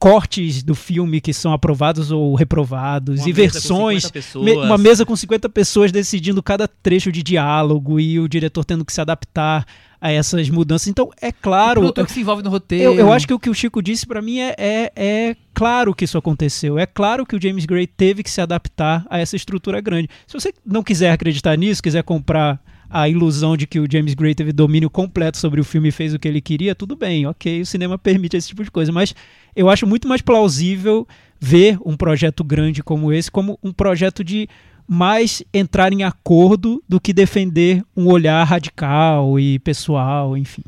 Speaker 3: cortes do filme que são aprovados ou reprovados,
Speaker 4: Uma
Speaker 3: e versões.
Speaker 4: 50 pessoas.
Speaker 3: me- uma mesa com 50 pessoas decidindo cada trecho de diálogo e o diretor tendo que se adaptar a essas mudanças. Então, é
Speaker 2: O
Speaker 3: claro.
Speaker 2: produtor que se envolve no roteiro.
Speaker 3: Eu, eu acho que o que o Chico disse pra mim é, é, é claro que isso aconteceu. É claro que o James Gray teve que se adaptar a essa estrutura grande. Se você não quiser acreditar nisso, quiser comprar a ilusão de que o James Gray teve domínio completo sobre o filme e fez o que ele queria, tudo bem, ok, o cinema [LAUGHS] permite esse tipo de coisa. Mas eu acho muito mais plausível ver um projeto grande como esse como um projeto de mais entrar em acordo do que defender um olhar radical e pessoal, enfim.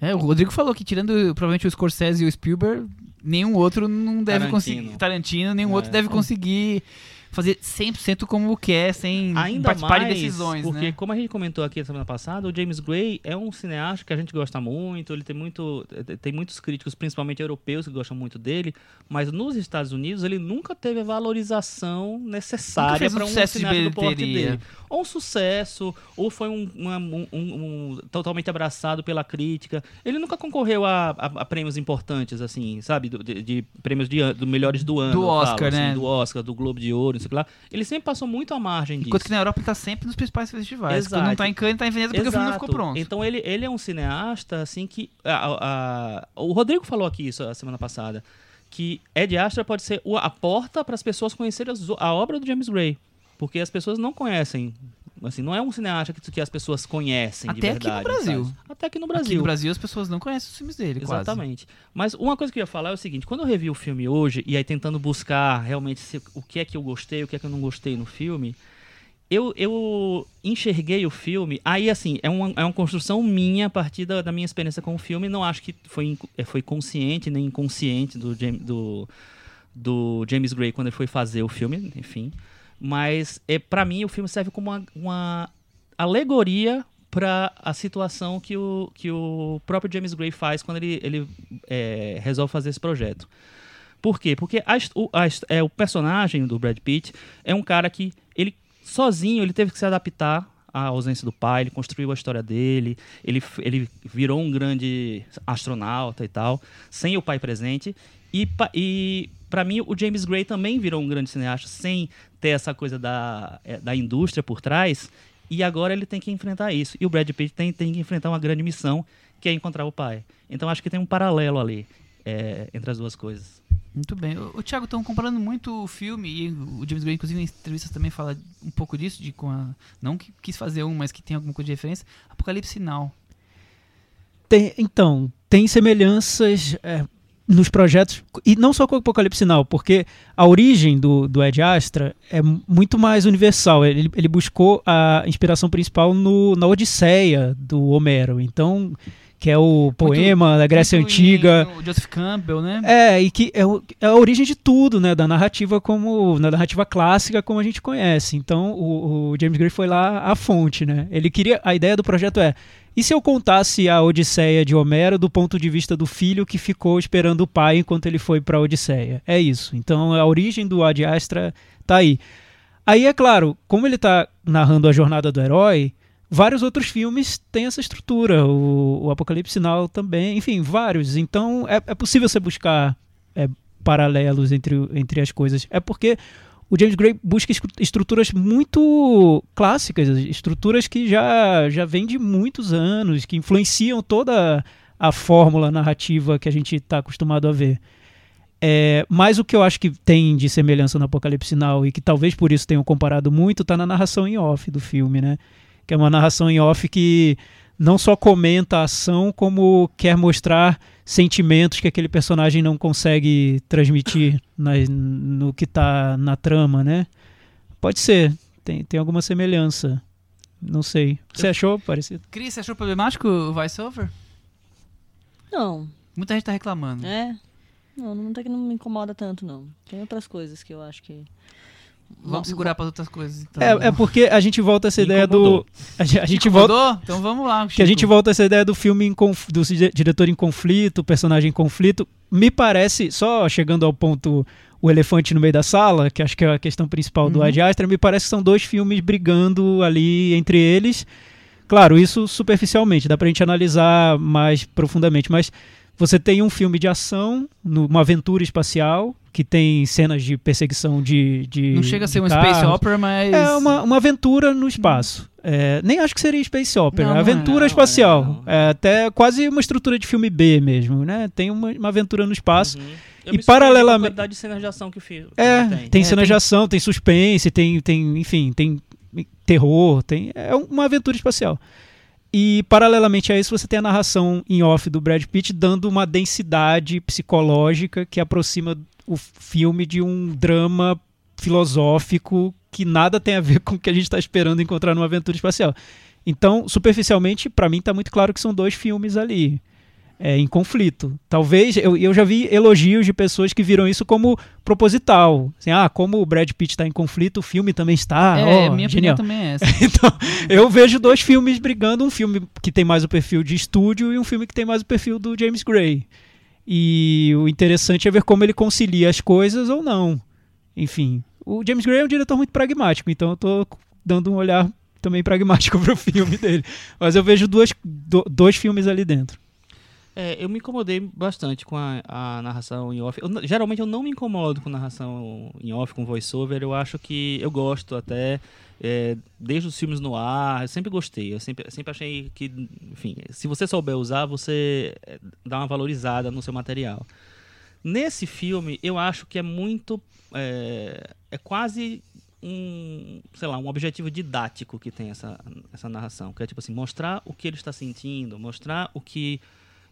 Speaker 2: É, o Rodrigo falou que tirando provavelmente o Scorsese e o Spielberg, nenhum outro não deve
Speaker 4: Tarantino.
Speaker 2: conseguir. Tarantino, nenhum
Speaker 4: É.
Speaker 2: outro deve conseguir fazer 100% como quer, sem
Speaker 4: Ainda
Speaker 2: participar
Speaker 4: mais
Speaker 2: de decisões,
Speaker 4: porque,
Speaker 2: né?
Speaker 4: como a gente comentou aqui na semana passada, o James Gray é um cineasta que a gente gosta muito, ele tem muito tem muitos críticos, principalmente europeus, que gostam muito dele, mas nos Estados Unidos ele nunca teve a valorização necessária
Speaker 2: um
Speaker 4: para um
Speaker 2: sucesso de
Speaker 4: cineasta do porte dele. Ou um sucesso, ou foi um, uma- um- um- um- totalmente abraçado pela crítica. Ele nunca concorreu a, a- a prêmios importantes, assim, sabe? De, de prêmios de, do melhores do ano.
Speaker 2: Do
Speaker 4: eu falo,
Speaker 2: Oscar,
Speaker 4: assim,
Speaker 2: né?
Speaker 4: Do Oscar, do Globo de Ouro, não sei o que lá. Ele sempre passou muito à margem disso.
Speaker 2: Enquanto que na Europa ele tá sempre nos principais festivais.
Speaker 4: Exato.
Speaker 2: Quando não tá em Cannes, tá em Veneza porque o filme não ficou
Speaker 4: Exato.
Speaker 2: pronto.
Speaker 4: Então ele, ele é um cineasta assim que a- a- o Rodrigo falou aqui isso a semana passada que Ed Astra pode ser a porta para as pessoas conhecerem a obra do James Gray, porque as pessoas não conhecem. Assim, não é um cineasta que, que as pessoas conhecem de
Speaker 2: Até aqui no
Speaker 4: verdade.
Speaker 2: Brasil.
Speaker 4: sabe? Até aqui no
Speaker 2: Aqui
Speaker 4: Brasil.
Speaker 2: no Brasil as pessoas não conhecem os filmes dele, quase.
Speaker 4: Exatamente. Mas uma coisa que eu ia falar é o seguinte: quando eu revi o filme hoje, e aí tentando buscar realmente se- o que é que eu gostei, o que é que eu não gostei no filme, eu, eu enxerguei o filme. Aí, assim, é uma, é uma construção minha a partir da, da minha experiência com o filme. Não acho que foi, eh, foi consciente nem inconsciente do, do, do James Gray quando ele foi fazer o filme, enfim. Mas, é, para mim, o filme serve como uma, uma alegoria para a situação que o, que o próprio James Gray faz quando ele, ele é, resolve fazer esse projeto. Por quê? Porque a o, a é, o personagem do Brad Pitt é um cara que ele sozinho ele teve que se adaptar à ausência do pai, ele construiu a história dele, ele, ele virou um grande astronauta e tal, sem o pai presente. E, e para mim, o James Gray também virou um grande cineasta sem ter essa coisa da, é, da indústria por trás. E agora ele tem que enfrentar isso. E o Brad Pitt tem, tem que enfrentar uma grande missão, que é encontrar o pai. Então acho que tem um paralelo ali é, entre as duas coisas.
Speaker 2: Muito bem. O, o Thiago, estão comparando muito o filme, e o James Gray, inclusive, em entrevistas também fala um pouco disso, de com a, não que quis fazer um, mas que tem alguma coisa de referência. Apocalipse Now.
Speaker 3: Tem- então, tem semelhanças é, nos projetos, e não só com o Apocalipse Now, porque a origem do, do Ed Astra é mu- muito mais universal. Ele, ele buscou a inspiração principal no, na Odisseia do Homero, então, que é o poema da Grécia
Speaker 2: Muito
Speaker 3: Antiga.
Speaker 2: em- O Joseph Campbell, né?
Speaker 3: É, e que é, o- é a origem de tudo, né? Da narrativa como. Na narrativa clássica como a gente conhece. Então o, o James Gray foi lá à fonte, né? Ele queria. A ideia do projeto é. E se eu contasse a Odisseia de Homero do ponto de vista do filho que ficou esperando o pai enquanto ele foi para a Odisseia? É isso. Então a origem do Ad Astra tá aí. Aí é claro, como ele tá narrando a jornada do herói, vários outros filmes têm essa estrutura. O, o Apocalipse Now também, enfim, vários. Então é, é possível você buscar é, paralelos entre, entre as coisas. É porque o James Gray busca estruturas muito clássicas, estruturas que já, já vêm de muitos anos, que influenciam toda a fórmula narrativa que a gente está acostumado a ver. É, mas o que eu acho que tem de semelhança no Apocalipse Now e que talvez por isso tenham comparado muito, tá na narração em off do filme, né? Que é uma narração em off que não só comenta a ação, como quer mostrar sentimentos que aquele personagem não consegue transmitir [COUGHS] na- no que tá na trama, né? Pode ser, tem, tem alguma semelhança. Não sei. Você achou parecido?
Speaker 2: Cris, você achou problemático o voice-over?
Speaker 5: Não,
Speaker 2: Muita gente tá reclamando.
Speaker 5: é. Não, não que não me incomoda tanto, não. Tem outras coisas que eu acho que.
Speaker 2: Vamos segurar para outras coisas. Então.
Speaker 3: É, é porque a gente volta a essa ideia do. A, gente- a gente volta.
Speaker 2: Então vamos lá.
Speaker 3: Que a gente volta a essa ideia do filme em conf- do di- diretor em conflito, personagem em conflito. Me parece, só chegando ao ponto o elefante no meio da sala, que acho que é a questão principal do
Speaker 2: Uhum.
Speaker 3: Ad Astra, me parece que são dois filmes brigando ali entre eles. Claro, isso superficialmente, dá pra gente analisar mais profundamente, mas você tem um filme de ação, uma aventura espacial, que tem cenas de perseguição de. de
Speaker 2: Não chega a ser um space
Speaker 3: carros.
Speaker 2: opera, mas.
Speaker 3: É uma, uma aventura no espaço. É, nem acho que seria Space Opera,
Speaker 2: Não,
Speaker 3: é
Speaker 2: é.
Speaker 3: aventura
Speaker 4: Não,
Speaker 3: espacial.
Speaker 4: não.
Speaker 3: É até quase uma estrutura de filme B mesmo, né? Tem uma, uma aventura no espaço.
Speaker 4: Uhum. Eu
Speaker 3: E paralelamente-
Speaker 4: a quantidade de cenas de ação que o filme
Speaker 3: É,
Speaker 4: tem.
Speaker 3: tem,
Speaker 2: É,
Speaker 3: cenas
Speaker 2: tem-
Speaker 3: de ação, tem suspense, tem, tem, enfim, tem terror, tem é uma aventura espacial. E paralelamente a isso você tem a narração em off do Brad Pitt dando uma densidade psicológica que aproxima o filme de um drama filosófico que nada tem a ver [LAUGHS] com o que a gente está esperando encontrar numa aventura espacial. Então, superficialmente, para mim está muito claro que são dois filmes ali. É, em conflito. Talvez, eu, eu já vi elogios de pessoas que viram isso como proposital. Assim, ah, como o Brad Pitt está em conflito, o filme também está.
Speaker 2: é,
Speaker 3: ó,
Speaker 2: minha
Speaker 3: genial.
Speaker 2: opinião também é [LAUGHS] essa.
Speaker 3: Então, eu vejo dois filmes brigando, um filme que tem mais o perfil de estúdio e um filme que tem mais o perfil do James Gray. E o interessante é ver como ele concilia as coisas ou não. Enfim, o James Gray é um diretor muito pragmático, então eu tô dando um olhar também pragmático [LAUGHS] pro filme dele. Mas eu vejo duas, do- dois filmes ali dentro.
Speaker 4: É, eu me incomodei bastante com a, a narração em off. Eu geralmente eu não me incomodo com narração em off, com voice-over. Eu acho que eu gosto até, é, desde os filmes no ar, eu sempre gostei. Eu sempre, sempre achei que, enfim, se você souber usar, você é, dá uma valorizada no seu material. Nesse filme, eu acho que é muito. É, é quase um, sei lá, um objetivo didático que tem essa, essa narração, que é tipo assim, mostrar o que ele está sentindo, mostrar o que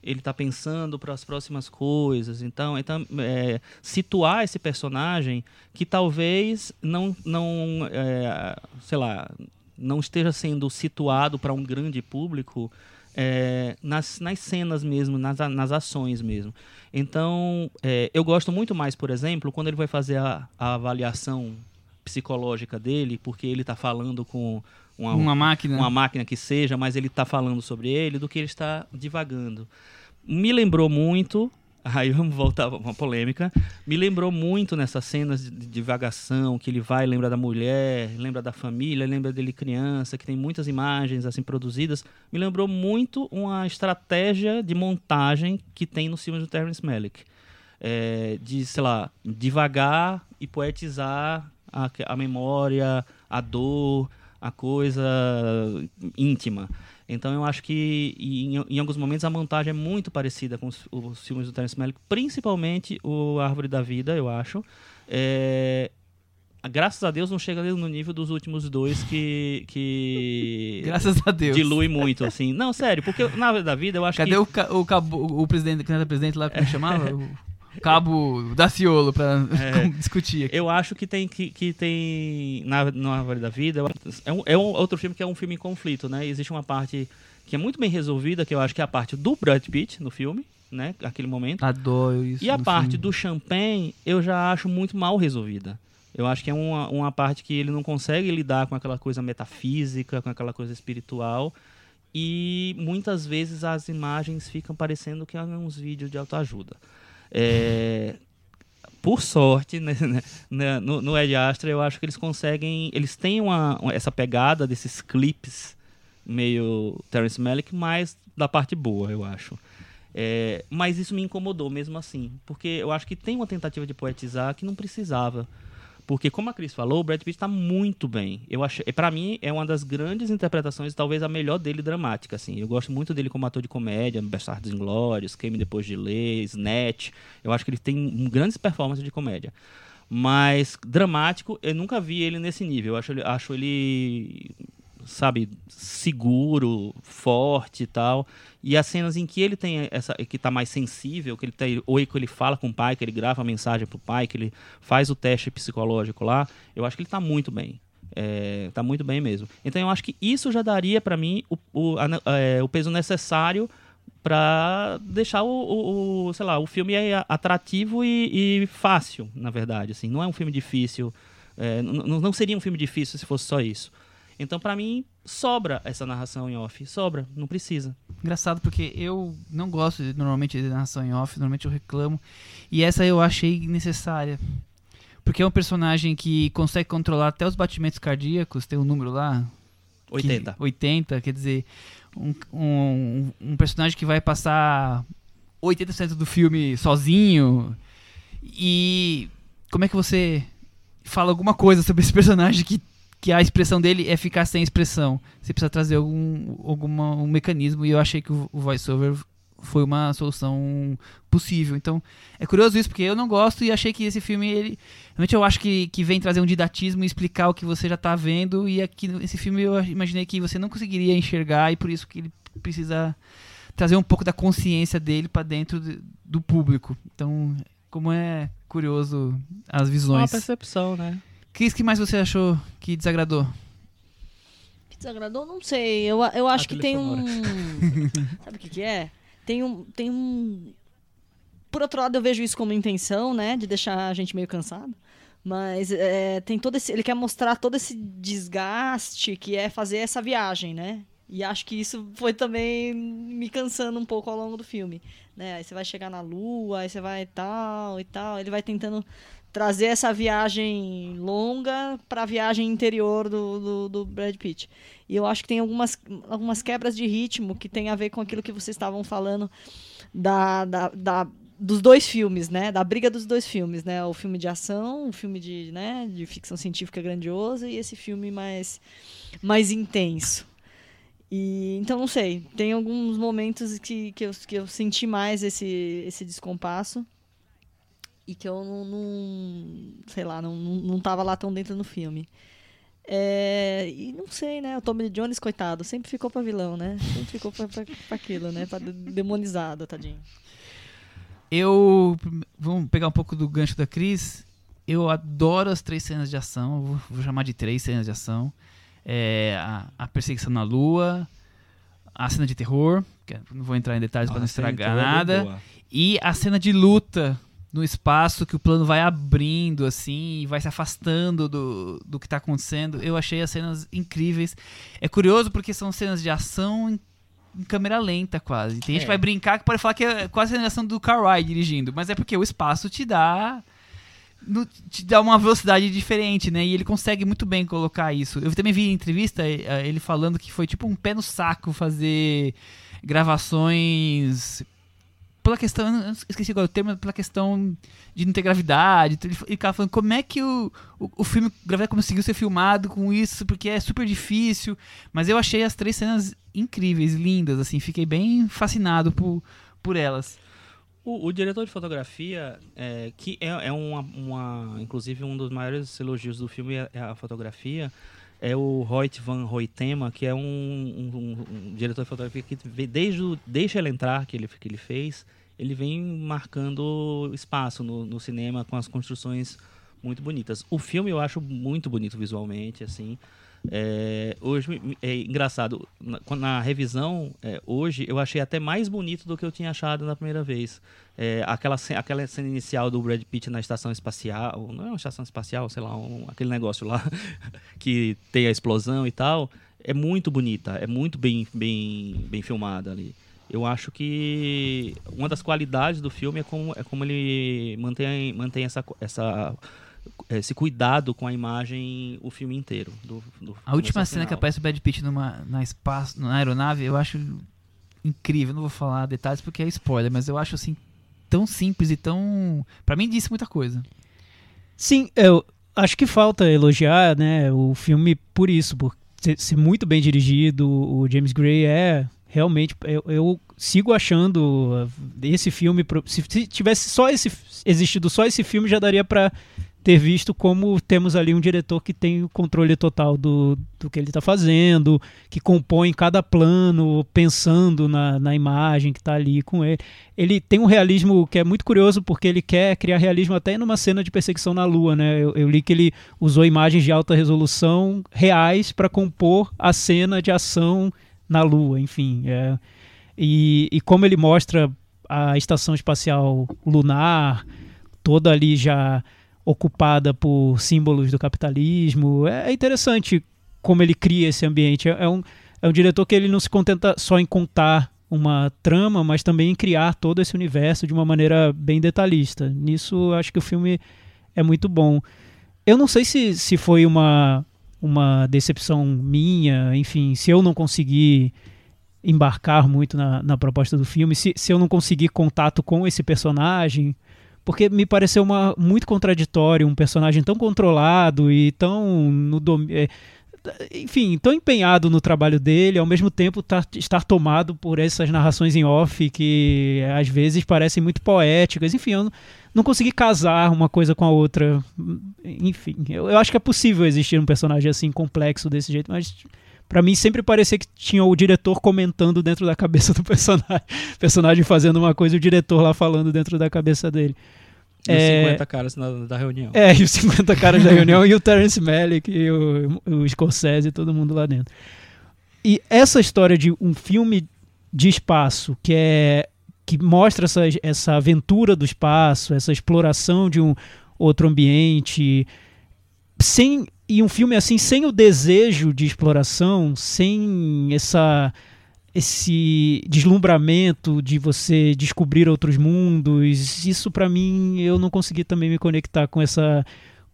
Speaker 4: ele está pensando para as próximas coisas. Então, então é, situar esse personagem que talvez não, não é, sei lá, não esteja sendo situado para um grande público é, nas, nas cenas mesmo, nas, nas ações mesmo. Então, é, eu gosto muito mais, por exemplo, quando ele vai fazer a, a avaliação psicológica dele, porque ele está falando com uma,
Speaker 2: Uma máquina.
Speaker 4: uma máquina que seja, mas ele está falando sobre ele, do que ele está divagando. Me lembrou muito, [LAUGHS] aí vamos voltar a uma polêmica, me lembrou muito nessas cenas de divagação, que ele vai, lembra da mulher, lembra da família, lembra dele criança, que tem muitas imagens assim produzidas, me lembrou muito uma estratégia de montagem que tem nos filmes do Terrence Malick. É, de, sei lá, divagar e poetizar a, a memória, a dor, a coisa íntima. Então eu acho que em, em alguns momentos a montagem é muito parecida com os, os filmes do Terence Malick, principalmente o Árvore da Vida, eu acho. É, graças a Deus não chega no nível dos últimos dois que que [LAUGHS]
Speaker 2: Graças a Deus.
Speaker 4: dilui muito assim. Não, sério, porque na Árvore da Vida eu acho
Speaker 2: Cadê
Speaker 4: que
Speaker 2: o, ca- o, o presidente, candidato a presidente lá, como chamava? [LAUGHS] O cabo Daciolo pra
Speaker 4: É. [LAUGHS]
Speaker 2: discutir aqui.
Speaker 4: Eu acho que tem que, que tem na, na Árvore da Vida é um, é um outro filme que é um filme em conflito, né? Existe uma parte que é muito bem resolvida, que eu acho que é a parte do Brad Pitt no filme, né? Aquele momento.
Speaker 2: Adoro isso.
Speaker 4: E a parte
Speaker 2: filme.
Speaker 4: do Champagne eu já acho muito mal resolvida. Eu acho que é uma, uma parte que ele não consegue lidar com aquela coisa metafísica, com aquela coisa espiritual. E muitas vezes as imagens ficam parecendo que é uns vídeos de autoajuda. É, por sorte, né, né, no, no Ed Astra, eu acho que eles conseguem. Eles têm uma, uma- essa pegada desses clipes meio Terrence Malick, mas da parte boa, eu acho. É, mas isso me incomodou mesmo assim, porque eu acho que tem uma tentativa de poetizar que não precisava. Porque, como a Cris falou, o Brad Pitt está muito bem. Eu acho, para mim, é uma das grandes interpretações, talvez a melhor dele dramática. Assim. Eu gosto muito dele como ator de comédia, Bastardos Inglórios, Queime Depois de Ler, Snatch. Eu acho que ele tem grandes performances de comédia. Mas dramático, eu nunca vi ele nesse nível. Eu acho, acho ele sabe, seguro, forte e tal. E as cenas em que ele tem essa, que tá mais sensível, que ele tem, ou que ele fala com o pai, que ele grava a mensagem pro pai, que ele faz o teste psicológico lá, eu acho que ele tá muito bem. É, tá muito bem mesmo. Então eu acho que isso já daria para mim o, o, a, é, o peso necessário para deixar o, o, o, sei lá, o filme atrativo e, e, fácil, na verdade. Assim, não é um filme difícil. É, não seria um filme difícil se fosse só isso. Então, para mim, sobra essa narração em off. Sobra, não precisa.
Speaker 2: Engraçado, porque eu não gosto de, normalmente de narração em off, normalmente eu reclamo. E essa eu achei necessária. Porque é um personagem que consegue controlar até os batimentos cardíacos, tem um número lá.
Speaker 4: 80.
Speaker 2: Que, 80, quer dizer, um, um, um personagem que vai passar 80% do filme sozinho. E como é que você fala alguma coisa sobre esse personagem que que a expressão dele é ficar sem expressão. Você precisa trazer algum alguma, um mecanismo e eu achei que o, o voiceover foi uma solução possível. Então, é curioso isso, porque eu não gosto e achei que esse filme, ele. Realmente eu acho que, que vem trazer um didatismo e explicar o que você já está vendo. E aqui nesse filme eu imaginei que você não conseguiria enxergar, e por isso que ele precisa trazer um pouco da consciência dele para dentro de, do público. Então, como é curioso as visões.
Speaker 4: Uma percepção, né?
Speaker 2: Cris, que mais você achou que desagradou?
Speaker 5: Que desagradou? Não sei. Eu, eu acho que tem um. [LAUGHS] Sabe o que, que é? Tem um, tem um. Por outro lado, eu vejo isso como intenção, né? De deixar a gente meio cansado. Mas é, tem todo esse. Ele quer mostrar todo esse desgaste que é fazer essa viagem, né? E acho que isso foi também me cansando um pouco ao longo do filme. Né? Aí você vai chegar na lua, aí você vai tal e tal. Ele vai tentando trazer essa viagem longa para a viagem interior do, do, do, Brad Pitt. E eu acho que tem algumas, algumas quebras de ritmo que tem a ver com aquilo que vocês estavam falando da, da, da, dos dois filmes, né? Da briga dos dois filmes, né? O filme de ação, o filme de, né, de ficção científica grandiosa e esse filme mais, mais intenso. E, então, não sei, tem alguns momentos que, que, eu, que eu senti mais esse, esse descompasso e que eu não, não sei lá, não, não tava lá tão dentro no filme. É, e não sei, né? O Tommy Jones, coitado, sempre ficou pra vilão, né? Sempre ficou pra, pra, pra aquilo, né? Pra demonizado, tadinho.
Speaker 2: Eu. Vamos pegar um pouco do gancho da Cris. Eu adoro as três cenas de ação. Vou, vou chamar de três cenas de ação. É, a, a, perseguição na lua, a cena de terror, que não vou entrar em detalhes para não estragar é nada, e a cena de luta no espaço que o plano vai abrindo assim e vai se afastando do, do que está acontecendo. Eu achei as cenas incríveis. É curioso porque são cenas de ação em, em câmera lenta quase. Tem gente é. que vai brincar que pode falar que é quase a sensação do Carry dirigindo, mas é porque o espaço te dá no, te dá uma velocidade diferente, né? E ele consegue muito bem colocar isso. Eu também vi em entrevista eh, ele falando que foi tipo um pé no saco fazer gravações pela questão, esqueci é o termo, pela questão de não ter gravidade. Ele ficava falando como é que o, o, o filme Gravidade conseguiu ser filmado com isso, porque é super difícil. Mas eu achei as três cenas incríveis, lindas, assim, fiquei bem fascinado por, por elas.
Speaker 4: O, o diretor de fotografia, é, que é, é uma, uma, inclusive um dos maiores elogios do filme é, é a fotografia, é o Hoyt van Hoytema, que é um, um, um, diretor de fotografia que desde o Deixa Ela Entrar, que ele, que ele fez, ele vem marcando espaço no, no cinema com as construções muito bonitas. O filme eu acho muito bonito visualmente, assim. É, hoje é engraçado, na, na revisão, é, hoje eu achei até mais bonito do que eu tinha achado na primeira vez. É, aquela, aquela cena inicial do Brad Pitt na estação espacial, não é uma estação espacial, sei lá, um, aquele negócio lá [LAUGHS] que tem a explosão e tal, é muito bonita, é muito bem, bem, bem filmada ali eu acho que uma das qualidades do filme é como, é como ele mantém, mantém essa, essa, esse cuidado com a imagem o filme inteiro. Do, do
Speaker 2: a última cena que aparece o Brad Pitt numa, na, espaço, na aeronave, eu acho incrível. Não vou falar detalhes porque é spoiler, mas eu acho assim tão simples e tão. Pra mim disse muita coisa.
Speaker 3: Sim, eu acho que falta elogiar, né, o filme por isso, por ser muito bem dirigido. O James Gray é realmente. Eu, eu sigo achando uh, esse filme. Se, se tivesse só esse. existido só esse filme, já daria pra ter visto como temos ali um diretor que tem o controle total do, do que ele está fazendo, que compõe cada plano pensando na, na imagem que está ali com ele. Ele tem um realismo que é muito curioso porque ele quer criar realismo até numa cena de perseguição na Lua, né? Eu, eu li que ele usou imagens de alta resolução reais para compor a cena de ação na Lua, enfim. é. E, e como ele mostra a estação espacial lunar toda ali já ocupada por símbolos do capitalismo. É é interessante como ele cria esse ambiente. É, é um, é um diretor que ele não se contenta só em contar uma trama, mas também em criar todo esse universo de uma maneira bem detalhista. Nisso, acho que o filme é muito bom. Eu não sei se, se foi uma, uma decepção minha, enfim, se eu não consegui embarcar muito na, na proposta do filme, se, se eu não consegui contato com esse personagem, porque me pareceu uma, muito contraditório, um personagem tão controlado e tão no dom, é, enfim, tão empenhado no trabalho dele, ao mesmo tempo tá, estar tomado por essas narrações em off que às vezes parecem muito poéticas. Enfim, eu não, consegui casar uma coisa com a outra. Enfim, eu, eu acho que é possível existir um personagem assim complexo desse jeito, mas Pra mim sempre parecia que tinha o diretor comentando dentro da cabeça do personagem. O [LAUGHS] personagem fazendo uma coisa e o diretor lá falando dentro da cabeça dele.
Speaker 4: E os
Speaker 3: É.
Speaker 4: 50 caras na- da reunião.
Speaker 3: É, e os 50 caras da reunião e o Terence Malick e o, o Scorsese e todo mundo lá dentro. E essa história de um filme de espaço que é que mostra essa, essa aventura do espaço, essa exploração de um outro ambiente, sem e um filme assim sem o desejo de exploração, sem essa esse deslumbramento de você descobrir outros mundos, isso pra mim eu não consegui também me conectar com essa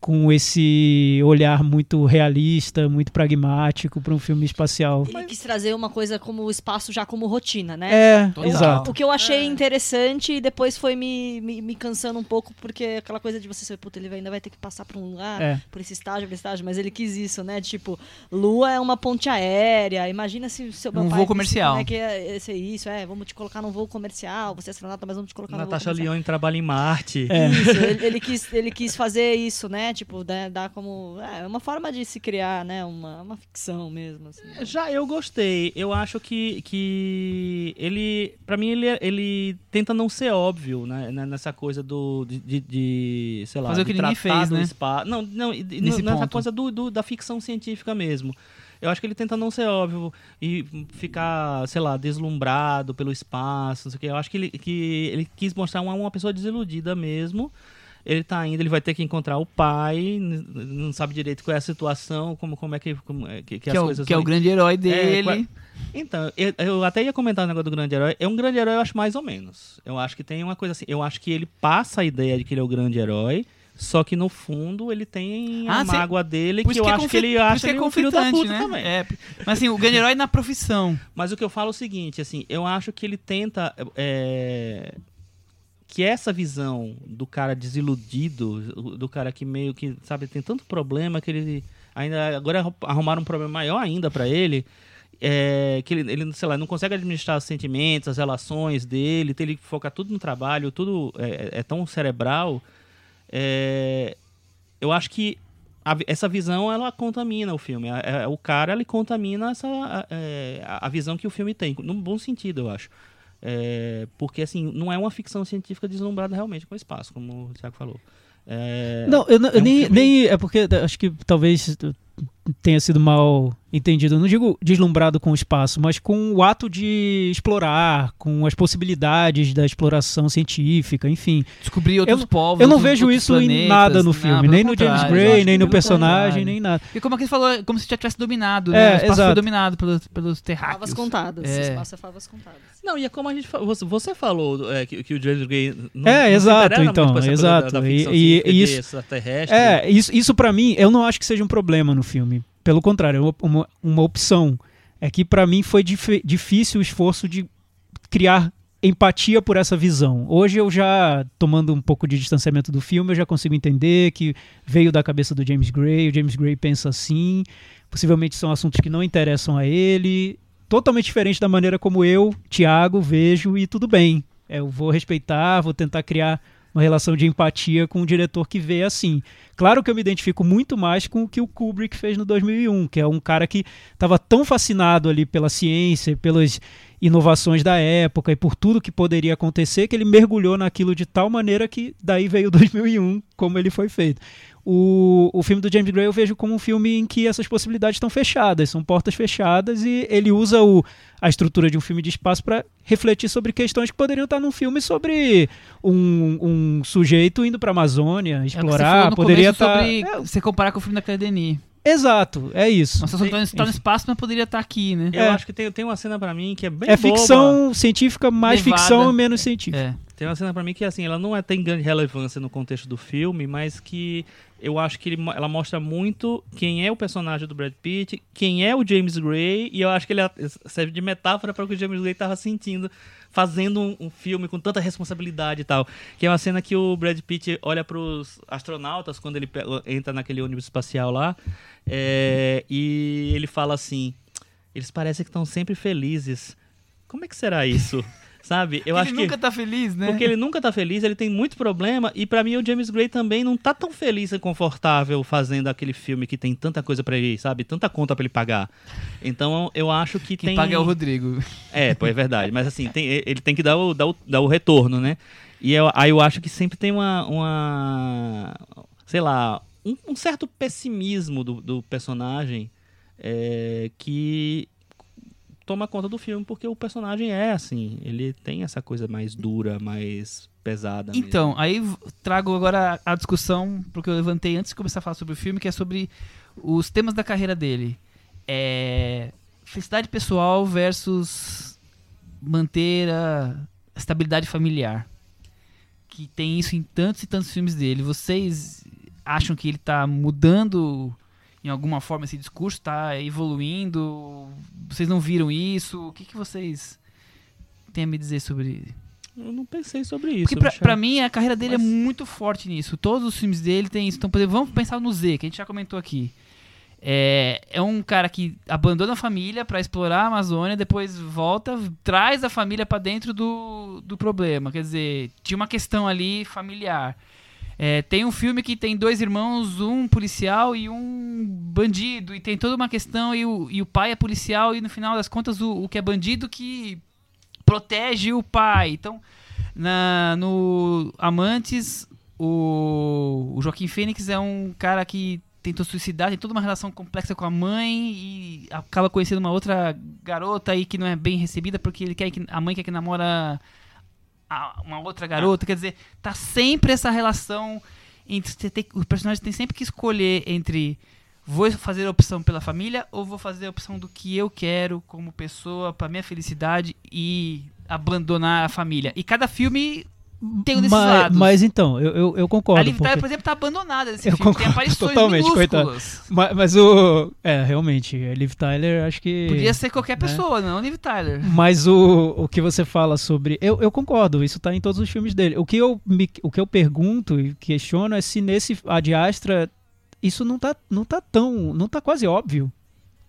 Speaker 3: com esse olhar muito realista, muito pragmático para um filme espacial.
Speaker 5: Ele quis trazer uma coisa como o espaço já como rotina, né?
Speaker 3: É,
Speaker 2: Total.
Speaker 3: exato.
Speaker 5: O que eu achei
Speaker 2: É.
Speaker 5: interessante e depois foi me, me, me cansando um pouco, porque aquela coisa de você saber, puta, ele ainda vai ter que passar por um lugar,
Speaker 3: É.
Speaker 5: por esse estágio, por esse estágio, mas ele quis isso, né? Tipo, Lua é uma ponte aérea, imagina se o seu
Speaker 2: Um voo
Speaker 5: disse
Speaker 2: comercial.
Speaker 5: Como é que é ser isso? É, vamos te colocar num voo comercial, você é astronauta, mas vamos te colocar
Speaker 4: Natasha
Speaker 5: num voo comercial.
Speaker 4: Lyonne trabalha em Marte.
Speaker 3: É.
Speaker 5: Isso, [LAUGHS] ele, ele quis, ele quis fazer isso, né? Tipo, né, dar como. É uma forma de se criar, né? Uma, uma ficção mesmo. Assim.
Speaker 4: Já eu gostei. Eu acho que, que ele, Pra mim, ele, ele tenta não ser óbvio, né? né, Nessa coisa do de, de- de, sei lá,
Speaker 2: Fazer o que ninguém fez,
Speaker 4: do
Speaker 2: né?
Speaker 4: espaço. Não, não,
Speaker 2: Nesse
Speaker 4: nessa
Speaker 2: ponto.
Speaker 4: coisa do, do- da ficção científica mesmo. Eu acho que ele tenta não ser óbvio e ficar, sei lá, deslumbrado pelo espaço, não sei o quê. Eu acho que ele, que ele quis mostrar uma, uma pessoa desiludida mesmo. Ele tá indo, ele vai ter que encontrar o pai, não sabe direito qual é a situação, como, como é que, como é que, que
Speaker 2: Que,
Speaker 4: as
Speaker 2: é o,
Speaker 4: coisas
Speaker 2: que é o grande herói dele.
Speaker 4: qual- então, eu, eu até ia comentar o negócio do grande herói. É um grande herói, eu acho mais ou menos. Eu acho que tem uma coisa assim. Eu acho que ele passa a ideia de que ele é o grande herói. Só que no fundo ele tem a
Speaker 2: Ah, cê-
Speaker 4: mágoa dele,
Speaker 2: Por
Speaker 4: que
Speaker 2: isso
Speaker 4: eu
Speaker 2: é
Speaker 4: acho que ele acha
Speaker 2: que
Speaker 4: ele
Speaker 2: é
Speaker 4: um filho da puta
Speaker 2: né?
Speaker 4: também.
Speaker 2: É, mas assim, o grande herói na profissão.
Speaker 4: Mas o que eu falo é o seguinte, assim, eu acho que ele tenta. é, que essa visão do cara desiludido, do cara que meio que, sabe, tem tanto problema que ele. Ainda agora arrumaram um problema maior ainda pra ele. é, que ele, ele, sei lá, não consegue administrar os sentimentos, as relações dele, tem ele que focar tudo no trabalho, tudo é, é tão cerebral. é, eu acho que a essa visão ela contamina o filme. É- é- o cara ele contamina essa a- é, a, a visão que o filme tem, num bom sentido, eu acho. É, porque assim, não é uma ficção científica deslumbrada realmente com o espaço, como o Thiago falou. É,
Speaker 3: Não, eu,
Speaker 4: é um
Speaker 3: nem,
Speaker 4: filme-
Speaker 3: nem. É porque acho que talvez tenha sido mal entendido. Eu não digo deslumbrado com o espaço, mas com o ato de explorar, com as possibilidades da exploração científica, enfim.
Speaker 2: Descobrir outros
Speaker 3: Eu-
Speaker 2: povos.
Speaker 3: Eu não
Speaker 2: outros-
Speaker 3: vejo
Speaker 2: outros
Speaker 3: isso em
Speaker 2: planetas.
Speaker 3: nada no
Speaker 2: Não,
Speaker 3: filme, nem no James Gray, nem
Speaker 2: que
Speaker 3: no personagem, nem nada.
Speaker 2: E como aquele falou, é como se já tivesse dominado,
Speaker 3: É,
Speaker 2: né? O espaço
Speaker 3: exato.
Speaker 2: foi dominado pelos, pelos
Speaker 5: Favas
Speaker 2: terráqueos.
Speaker 5: contadas.
Speaker 2: É.
Speaker 5: Espaço é favas contadas.
Speaker 4: Não, e é como a gente você, falou é, que, que o James Gray não,
Speaker 3: É,
Speaker 4: não
Speaker 3: exato, então, exato.
Speaker 4: Da, da
Speaker 3: E- e- e isso-
Speaker 4: extraterrestre.
Speaker 3: É, isso, isso para mim, eu não acho que seja um problema no filme. Pelo contrário, é uma, uma, uma opção. É que pra mim foi dif- difícil o esforço de criar empatia por essa visão. Hoje eu já, tomando um pouco de distanciamento do filme, eu já consigo entender que veio da cabeça do James Gray, o James Gray pensa assim, possivelmente são assuntos que não interessam a ele, totalmente diferente da maneira como eu, Tiago, vejo e tudo bem. É, eu vou respeitar, vou tentar criar uma relação de empatia com um diretor que vê assim. Claro que eu me identifico muito mais com o que o Kubrick fez no 2001, que é um cara que estava tão fascinado ali pela ciência, pelas inovações da época e por tudo que poderia acontecer, que ele mergulhou naquilo de tal maneira que daí veio 2001, como ele foi feito. O, o filme do James Gray eu vejo como um filme em que essas possibilidades estão fechadas, são portas fechadas e ele usa o, a estrutura de um filme de espaço para refletir sobre questões que poderiam estar num filme sobre um, um sujeito indo para a Amazônia explorar,
Speaker 2: é
Speaker 3: poderia estar
Speaker 2: sobre é, você comparar com o filme da Claire Denis.
Speaker 3: Exato, é isso.
Speaker 2: Nossa, só está no espaço, mas poderia estar aqui, né?
Speaker 4: Eu
Speaker 3: É.
Speaker 4: acho que tem, tem uma cena pra mim que é bem
Speaker 3: É
Speaker 4: boba.
Speaker 3: ficção científica, mais
Speaker 2: Levada.
Speaker 3: ficção e menos científica.
Speaker 2: É.
Speaker 4: Tem uma cena pra mim que assim, ela não é, tem grande relevância no contexto do filme, mas que eu acho que ele ela mostra muito quem é o personagem do Brad Pitt, quem é o James Gray, e eu acho que ele a- serve de metáfora para o que o James Gray estava sentindo fazendo um, um filme com tanta responsabilidade e tal. Que é uma cena que o Brad Pitt olha pros astronautas quando ele entra naquele ônibus espacial lá, é, e ele fala assim: eles parecem que estão sempre felizes. Como é que será isso? Sabe? Eu
Speaker 2: ele
Speaker 4: acho que
Speaker 2: nunca tá feliz, né?
Speaker 4: porque ele nunca tá feliz, ele tem muito problema, e pra mim o James Gray também não tá tão feliz e confortável fazendo aquele filme que tem tanta coisa pra ele, sabe? Tanta conta pra ele pagar. Então eu acho que
Speaker 2: Quem
Speaker 4: tem.
Speaker 2: paga é o Rodrigo. [LAUGHS]
Speaker 4: É, pô, é verdade. Mas assim, tem- ele tem que dar o, dar o, dar o retorno, né? E eu, aí eu acho que sempre tem uma. uma sei lá, um, um certo pessimismo do, do personagem é, que toma conta do filme, porque o personagem é assim. Ele tem essa coisa mais dura, mais pesada. mesmo.
Speaker 2: Então, aí trago agora a discussão, porque eu levantei antes de começar a falar sobre o filme, que é sobre os temas da carreira dele. É, felicidade pessoal versus manter a estabilidade familiar. Que tem isso em tantos e tantos filmes dele. Vocês acham que ele tá mudando em alguma forma esse discurso? Tá evoluindo? Vocês não viram isso? O que, que vocês têm a me dizer sobre
Speaker 4: Eu não pensei sobre isso.
Speaker 2: porque pra, pra mim a carreira dele
Speaker 4: Mas-
Speaker 2: é muito forte nisso. Todos os filmes dele tem isso. Então, vamos pensar no Z, que a gente já comentou aqui. É, é um cara que abandona a família pra explorar a Amazônia, depois volta, traz a família pra dentro do, do problema. Quer dizer, tinha uma questão ali familiar. É, tem um filme que tem dois irmãos, um policial e um bandido, e tem toda uma questão, e o, e o pai é policial, e no final das contas o, o que é bandido que protege o pai. Então, na, no Amantes, o, o Joaquim Fênix é um cara que tentou suicidar, tem toda uma relação complexa com a mãe e acaba conhecendo uma outra garota aí que não é bem recebida porque ele quer que a mãe quer que namora a- uma outra garota. Quer dizer, tá sempre essa relação entre você tem, os personagens têm sempre que escolher entre vou fazer a opção pela família ou vou fazer a opção do que eu quero como pessoa para minha felicidade e abandonar a família. E cada filme tem um desses
Speaker 3: mas,
Speaker 2: lados.
Speaker 3: mas então, eu, eu, eu
Speaker 2: a
Speaker 3: concordo.
Speaker 2: Liv Tyler,
Speaker 3: porque-
Speaker 2: por exemplo, tá abandonada nesse
Speaker 3: Eu
Speaker 2: filme. Tem aparições
Speaker 3: totalmente,
Speaker 2: minúsculas.
Speaker 3: Mas, mas o. É, realmente, a Liv Tyler, acho que.
Speaker 2: Podia ser qualquer
Speaker 3: né?
Speaker 2: pessoa, não Liv Tyler.
Speaker 3: Mas o, o que você fala sobre. Eu, eu concordo, isso tá em todos os filmes dele. O que, eu me, o que eu pergunto e questiono é se nesse Ad Astra isso não tá, não tá tão. não tá quase óbvio.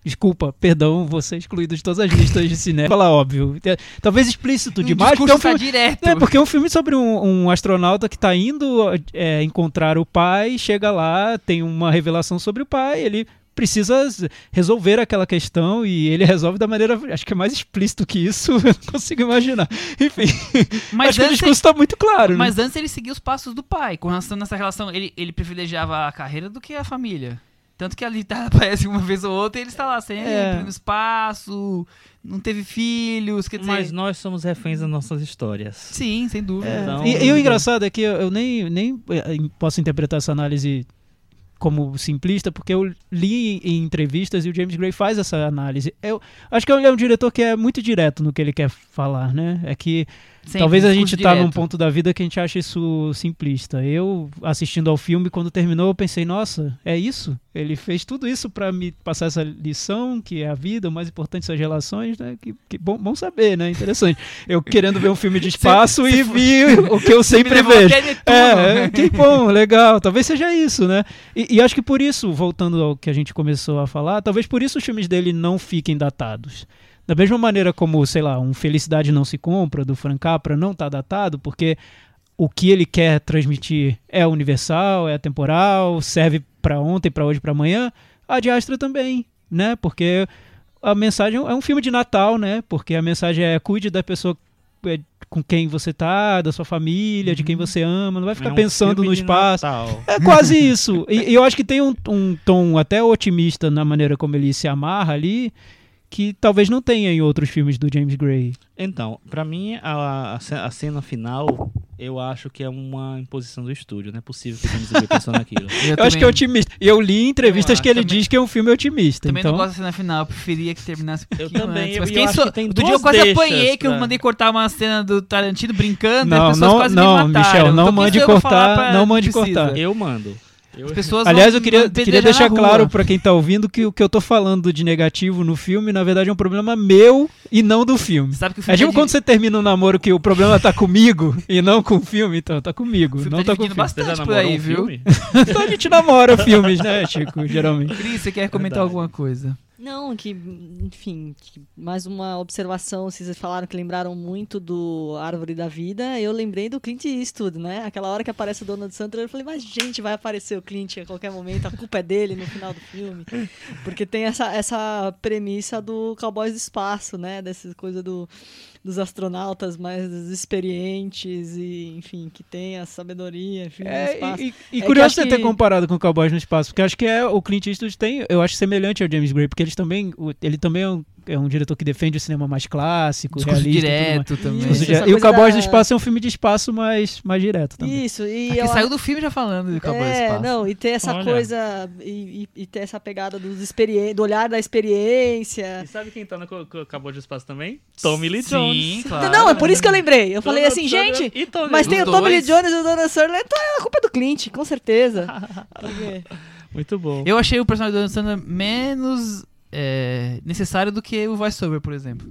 Speaker 3: Desculpa, perdão, você excluído de todas as listas de cinema. Falar óbvio. É, Talvez explícito demais, porque é um filme.
Speaker 2: direto.
Speaker 3: É, porque é um filme sobre um, um astronauta que tá indo é, encontrar o pai, chega lá, tem uma revelação sobre o pai, ele precisa resolver aquela questão e ele resolve da maneira, acho que é mais explícito que isso, [LAUGHS] eu não consigo imaginar. Enfim, [LAUGHS]
Speaker 2: Mas
Speaker 3: acho que o discurso tá muito claro, né?
Speaker 2: mas antes ele seguia os passos do pai. Com relação nessa relação, ele, ele privilegiava a carreira do que a família. Tanto que a Liv Tyler [LAUGHS] aparece uma vez ou outra e ele está lá sempre,
Speaker 3: É.
Speaker 2: no espaço, não teve filhos, quer dizer...
Speaker 4: Mas nós somos reféns das nossas histórias.
Speaker 2: Sim, sem dúvida.
Speaker 3: É,
Speaker 4: Então-
Speaker 3: e, e o engraçado é que eu, eu nem, nem eh, posso interpretar essa análise como simplista, porque eu li em entrevistas e o James Gray faz essa análise. Eu acho que ele é um diretor que é muito direto no que ele quer falar, né? É que
Speaker 2: Sempre,
Speaker 3: Talvez a gente tá num
Speaker 2: direto.
Speaker 3: ponto da vida que a gente acha isso simplista. Eu, assistindo ao filme, quando terminou, eu pensei, nossa, é isso? Ele fez tudo isso pra me passar essa lição, que é a vida, o mais importante são as relações, né? Que, que bom, bom saber, né? Interessante. Eu querendo ver um filme de [LAUGHS] espaço e vi [LAUGHS] o que eu sempre vejo. É, é, que bom, legal. Talvez seja isso, né? E, e acho que por isso, voltando ao que a gente começou a falar, talvez por isso os filmes dele não fiquem datados. Da mesma maneira como, sei lá, um Felicidade Não Se Compra, do Frank Capra, não está datado, porque o que ele quer transmitir é universal, é temporal, serve para ontem, para hoje, para amanhã. A de Astra também, né? Porque a mensagem é um filme de Natal, né? Porque a mensagem é cuide da pessoa é, com quem você tá, da sua família, de quem você ama, não vai ficar
Speaker 4: É um
Speaker 3: pensando
Speaker 4: filme
Speaker 3: no
Speaker 4: de
Speaker 3: espaço.
Speaker 4: Natal.
Speaker 3: É quase [LAUGHS] isso. E, e eu acho que tem um, um tom até otimista na maneira como ele se amarra ali, que talvez não tenha em outros filmes do James Gray.
Speaker 4: Então, pra mim, a, a ce- a cena final, eu acho que é uma imposição do estúdio. Não é possível que o James Gray pensou naquilo. [LAUGHS]
Speaker 3: Eu, acho que é otimista. E eu li em entrevistas
Speaker 2: Eu
Speaker 3: que ele
Speaker 2: também.
Speaker 3: diz que é um filme otimista.
Speaker 2: Também
Speaker 3: então,
Speaker 2: não gosto da cena final, eu preferia que terminasse um
Speaker 4: Eu também,
Speaker 2: antes.
Speaker 4: eu-
Speaker 2: Mas
Speaker 4: eu
Speaker 2: quem
Speaker 4: acho
Speaker 2: sou-
Speaker 4: que tem
Speaker 2: Outro dia
Speaker 4: duas
Speaker 2: eu quase apanhei que eu mandei cortar uma cena do Tarantino brincando
Speaker 3: Não,
Speaker 2: as pessoas
Speaker 3: não,
Speaker 2: quase
Speaker 3: não,
Speaker 2: me mataram.
Speaker 3: Michel, não
Speaker 2: Então, quem
Speaker 3: mande
Speaker 2: eu
Speaker 3: cortar, não mande cortar.
Speaker 4: Eu mando. Eu,
Speaker 2: As pessoas
Speaker 3: Aliás, eu queria, queria deixar claro pra quem tá ouvindo que o que eu tô falando de negativo no filme, na verdade, é um problema meu e não do filme.
Speaker 2: Sabe que o
Speaker 3: É
Speaker 2: filme
Speaker 3: tipo
Speaker 2: tá
Speaker 3: quando você termina um namoro que o problema tá comigo [LAUGHS] e não com o filme, então tá comigo, não
Speaker 2: tá
Speaker 3: tá com o filme.
Speaker 2: Bastante por aí,
Speaker 4: um
Speaker 2: viu?
Speaker 4: filme? [LAUGHS]
Speaker 3: Então a gente namora filmes, né, Chico, geralmente.
Speaker 2: Cris, você quer comentar
Speaker 4: Verdade.
Speaker 2: alguma coisa?
Speaker 5: Não, que, enfim, que mais uma observação, vocês falaram que lembraram muito do Árvore da Vida, eu lembrei do Clint Eastwood, né? Aquela hora que aparece o Donald Sandler, eu falei, mas gente, vai aparecer o Clint a qualquer momento, a culpa é dele no final do filme. Porque tem essa, essa premissa do Cowboys do Espaço, né? Dessa coisa do, dos astronautas mais experientes e, enfim, que tem a sabedoria, enfim, no
Speaker 3: É,
Speaker 5: espaço.
Speaker 3: e, e
Speaker 5: É
Speaker 3: curioso você ter
Speaker 5: que-
Speaker 3: comparado com Cowboys no Espaço, porque acho que é o Clint Eastwood tem, eu acho semelhante ao James Gray, porque eles também, o- ele também é um, é um diretor que defende o cinema mais clássico,
Speaker 2: Discurso
Speaker 3: realista.
Speaker 2: direto também.
Speaker 5: Isso,
Speaker 3: direto. E o Cowboys
Speaker 5: da-
Speaker 3: do Espaço é um filme de espaço mais, mais direto também.
Speaker 5: Isso, e
Speaker 2: Aqui
Speaker 5: eu-
Speaker 2: saiu do filme já falando de Cowboy
Speaker 5: é,
Speaker 2: Espaço.
Speaker 5: não, e ter essa
Speaker 4: Olha.
Speaker 5: coisa e, e- ter essa pegada dos experi- do olhar da experiência.
Speaker 4: E sabe quem tá no co- co- Acabou de Espaço também? Tommy Lee
Speaker 2: Sim,
Speaker 4: Jones.
Speaker 2: claro.
Speaker 5: Não, é por isso que eu lembrei. Eu falei assim, gente,
Speaker 4: e
Speaker 5: mas tem o Tommy Lee. Jones e o Donald Sutherland, então é a culpa do Clint, com certeza. [LAUGHS]
Speaker 4: Muito bom.
Speaker 2: Eu achei o personagem do Adam Sandler menos é, necessário do que o voiceover, por exemplo.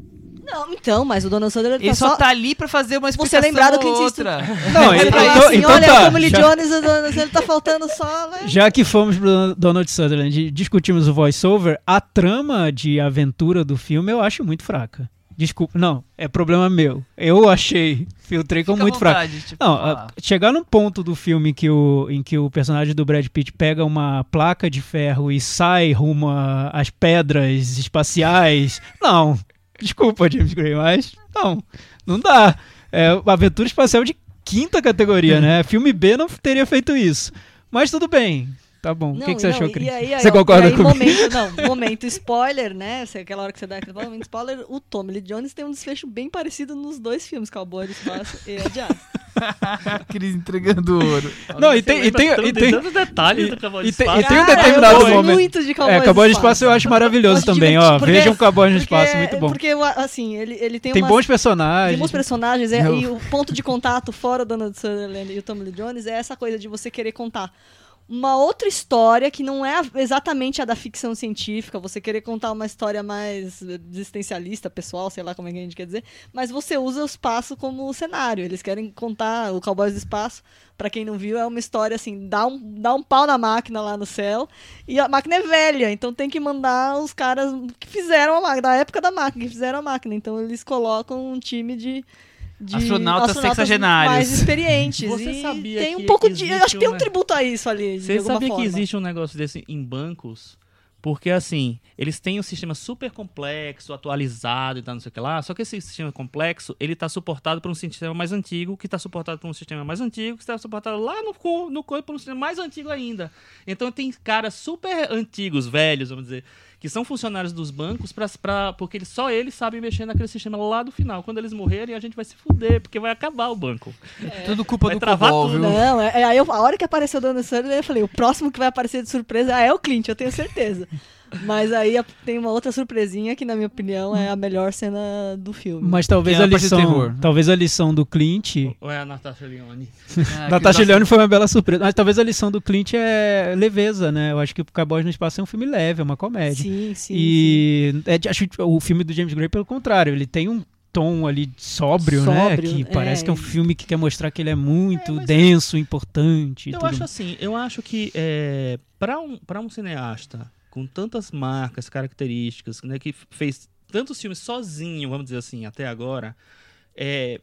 Speaker 5: Não, então, mas o Donald Sutherland
Speaker 2: Ele
Speaker 5: tá
Speaker 2: só
Speaker 5: só...
Speaker 2: tá ali pra fazer uma
Speaker 5: Você
Speaker 2: explicação
Speaker 5: lembrar do Clint
Speaker 2: outra. [LAUGHS]
Speaker 3: Não,
Speaker 5: Ele
Speaker 3: então,
Speaker 5: assim,
Speaker 3: então
Speaker 5: olha,
Speaker 3: tá,
Speaker 5: o Tommy Lee
Speaker 3: já-
Speaker 5: Jones e o Donald Sutherland tá faltando só... Né?
Speaker 3: Já que fomos pro Donald Sutherland e discutimos o voiceover, a trama de aventura do filme eu acho muito fraca. Desculpa, não, é problema meu. Eu achei, filtrei como
Speaker 2: Fica
Speaker 3: muito fraco.
Speaker 2: vontade, tipo,
Speaker 3: Não, a- chegar num ponto do filme que o, em que o personagem do Brad Pitt pega uma placa de ferro e sai rumo às pedras espaciais. Não, desculpa, James Gray, mas não, não dá. É aventura espacial de quinta categoria, né? Filme B não teria feito isso. Mas tudo bem. Tá bom. o que, que você
Speaker 5: não,
Speaker 3: achou,
Speaker 5: e
Speaker 3: Cris?
Speaker 5: aí- aí,
Speaker 3: Você
Speaker 5: ó,
Speaker 3: concorda
Speaker 5: e aí,
Speaker 3: comigo?
Speaker 5: Momento, não, [LAUGHS] momento spoiler, né? Aquela hora que você dá aquele momento spoiler, o Tommy Lee Jones tem um desfecho bem parecido nos dois filmes, Cowboy do Espaço e a de Astra. [LAUGHS]
Speaker 2: Cris entregando ouro.
Speaker 3: Não, e tem, e tem, e tem,
Speaker 4: tantos detalhes do Cowboy
Speaker 3: e
Speaker 4: de
Speaker 3: tem-
Speaker 4: Espaço.
Speaker 3: e tem um determinado
Speaker 5: eu gosto
Speaker 3: momento.
Speaker 5: muito de Cowboy
Speaker 3: É,
Speaker 5: do
Speaker 3: Cowboy de
Speaker 5: Espaço.
Speaker 3: Eu acho maravilhoso também, ó.
Speaker 5: porque-
Speaker 3: Vejam Cowboy no
Speaker 5: porque-
Speaker 3: Espaço, muito bom.
Speaker 5: Porque, assim, ele, ele tem
Speaker 3: Tem
Speaker 5: umas-
Speaker 3: bons
Speaker 5: Tem
Speaker 3: personagens.
Speaker 5: bons personagens é- e o ponto de contato fora o Donald Sutherland e o Tommy Lee Jones é essa coisa de você querer contar uma outra história que não é exatamente a da ficção científica, você querer contar uma história mais existencialista, pessoal, sei lá como é que a gente quer dizer, mas você usa o espaço como cenário. Eles querem contar o Cowboys do Espaço, pra quem não viu, é uma história assim, dá um, dá um pau na máquina lá no céu, e a máquina é velha, então tem que mandar os caras que fizeram a máquina, da época da máquina, que fizeram a máquina. Então eles colocam um time de. De
Speaker 2: Astronautas sexagenários.
Speaker 5: mais experientes.
Speaker 4: Você
Speaker 5: e
Speaker 4: sabia
Speaker 5: tem um
Speaker 4: que
Speaker 5: pouco de. acho que tem um tributo a isso ali.
Speaker 4: Você sabia
Speaker 5: forma.
Speaker 4: que existe um negócio desse em bancos? Porque, assim, eles têm um sistema super complexo, atualizado e tal, não sei o que lá. Só que esse sistema complexo, ele tá suportado por um sistema mais antigo, que tá suportado por um sistema mais antigo, que está suportado lá no, no corpo por um sistema mais antigo ainda. Então tem caras super antigos, velhos, vamos dizer, que são funcionários dos bancos, pra, pra, porque eles, só eles sabem mexer naquele sistema lá do final. Quando eles morrerem, a gente vai se fuder, porque vai acabar o banco.
Speaker 2: Tudo culpa
Speaker 4: Vai
Speaker 2: do
Speaker 4: travar
Speaker 2: Cobol,
Speaker 4: tudo,
Speaker 2: viu?
Speaker 5: Não, é, é- aí eu- a hora que apareceu o Donald Sutherland, eu falei, o próximo que vai aparecer de surpresa é o Clint, eu tenho certeza. Mas aí tem uma outra surpresinha que, na minha opinião, é a melhor cena do filme.
Speaker 3: Mas talvez
Speaker 2: é
Speaker 3: a lição,
Speaker 2: terror.
Speaker 3: talvez a lição do Clint
Speaker 4: Ou é a Natasha Leone? [LAUGHS]
Speaker 2: Ah,
Speaker 3: Natasha
Speaker 2: que
Speaker 3: Leone foi uma bela surpresa. Mas talvez a lição do Clint é leveza, né? Eu acho que o Cowboys no Espaço é um filme leve, é uma comédia.
Speaker 5: Sim, sim. sim.
Speaker 3: e é de- acho que o filme do James Gray, pelo contrário, ele tem um tom ali sóbrio, né?
Speaker 5: Sóbrio,
Speaker 3: Que
Speaker 5: é.
Speaker 3: parece que é um filme que quer mostrar que ele é muito
Speaker 4: É, mas-
Speaker 3: denso, importante.
Speaker 4: Eu
Speaker 3: tudo.
Speaker 4: acho assim, eu acho que é, para um, pra um cineasta com tantas marcas, características, né, que fez tantos filmes sozinho, vamos dizer assim, até agora, é,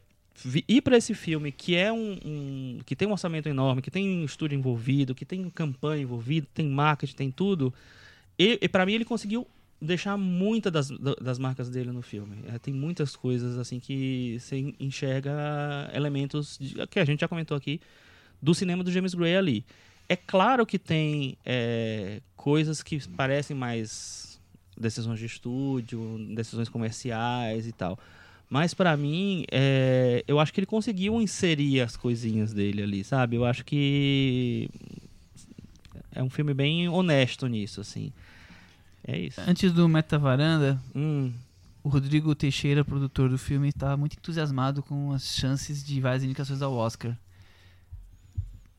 Speaker 4: ir para esse filme que é um, um- que tem um orçamento enorme, que tem um estúdio envolvido, que tem campanha envolvida, tem marketing, tem tudo, e, e para mim ele conseguiu deixar muitas das, da- das marcas dele no filme. É, tem muitas coisas assim que você enxerga elementos de- que a gente já comentou aqui do cinema do James Gray ali. É claro que tem é, coisas que parecem mais decisões de estúdio, decisões comerciais e tal. Mas pra mim, é, eu acho que ele conseguiu inserir as coisinhas dele ali, sabe? Eu acho que é um filme bem honesto nisso, assim. É isso.
Speaker 2: Antes do Meta Varanda,
Speaker 4: Hum,
Speaker 2: o Rodrigo Teixeira, produtor do filme, estava muito entusiasmado com as chances de várias indicações ao Oscar.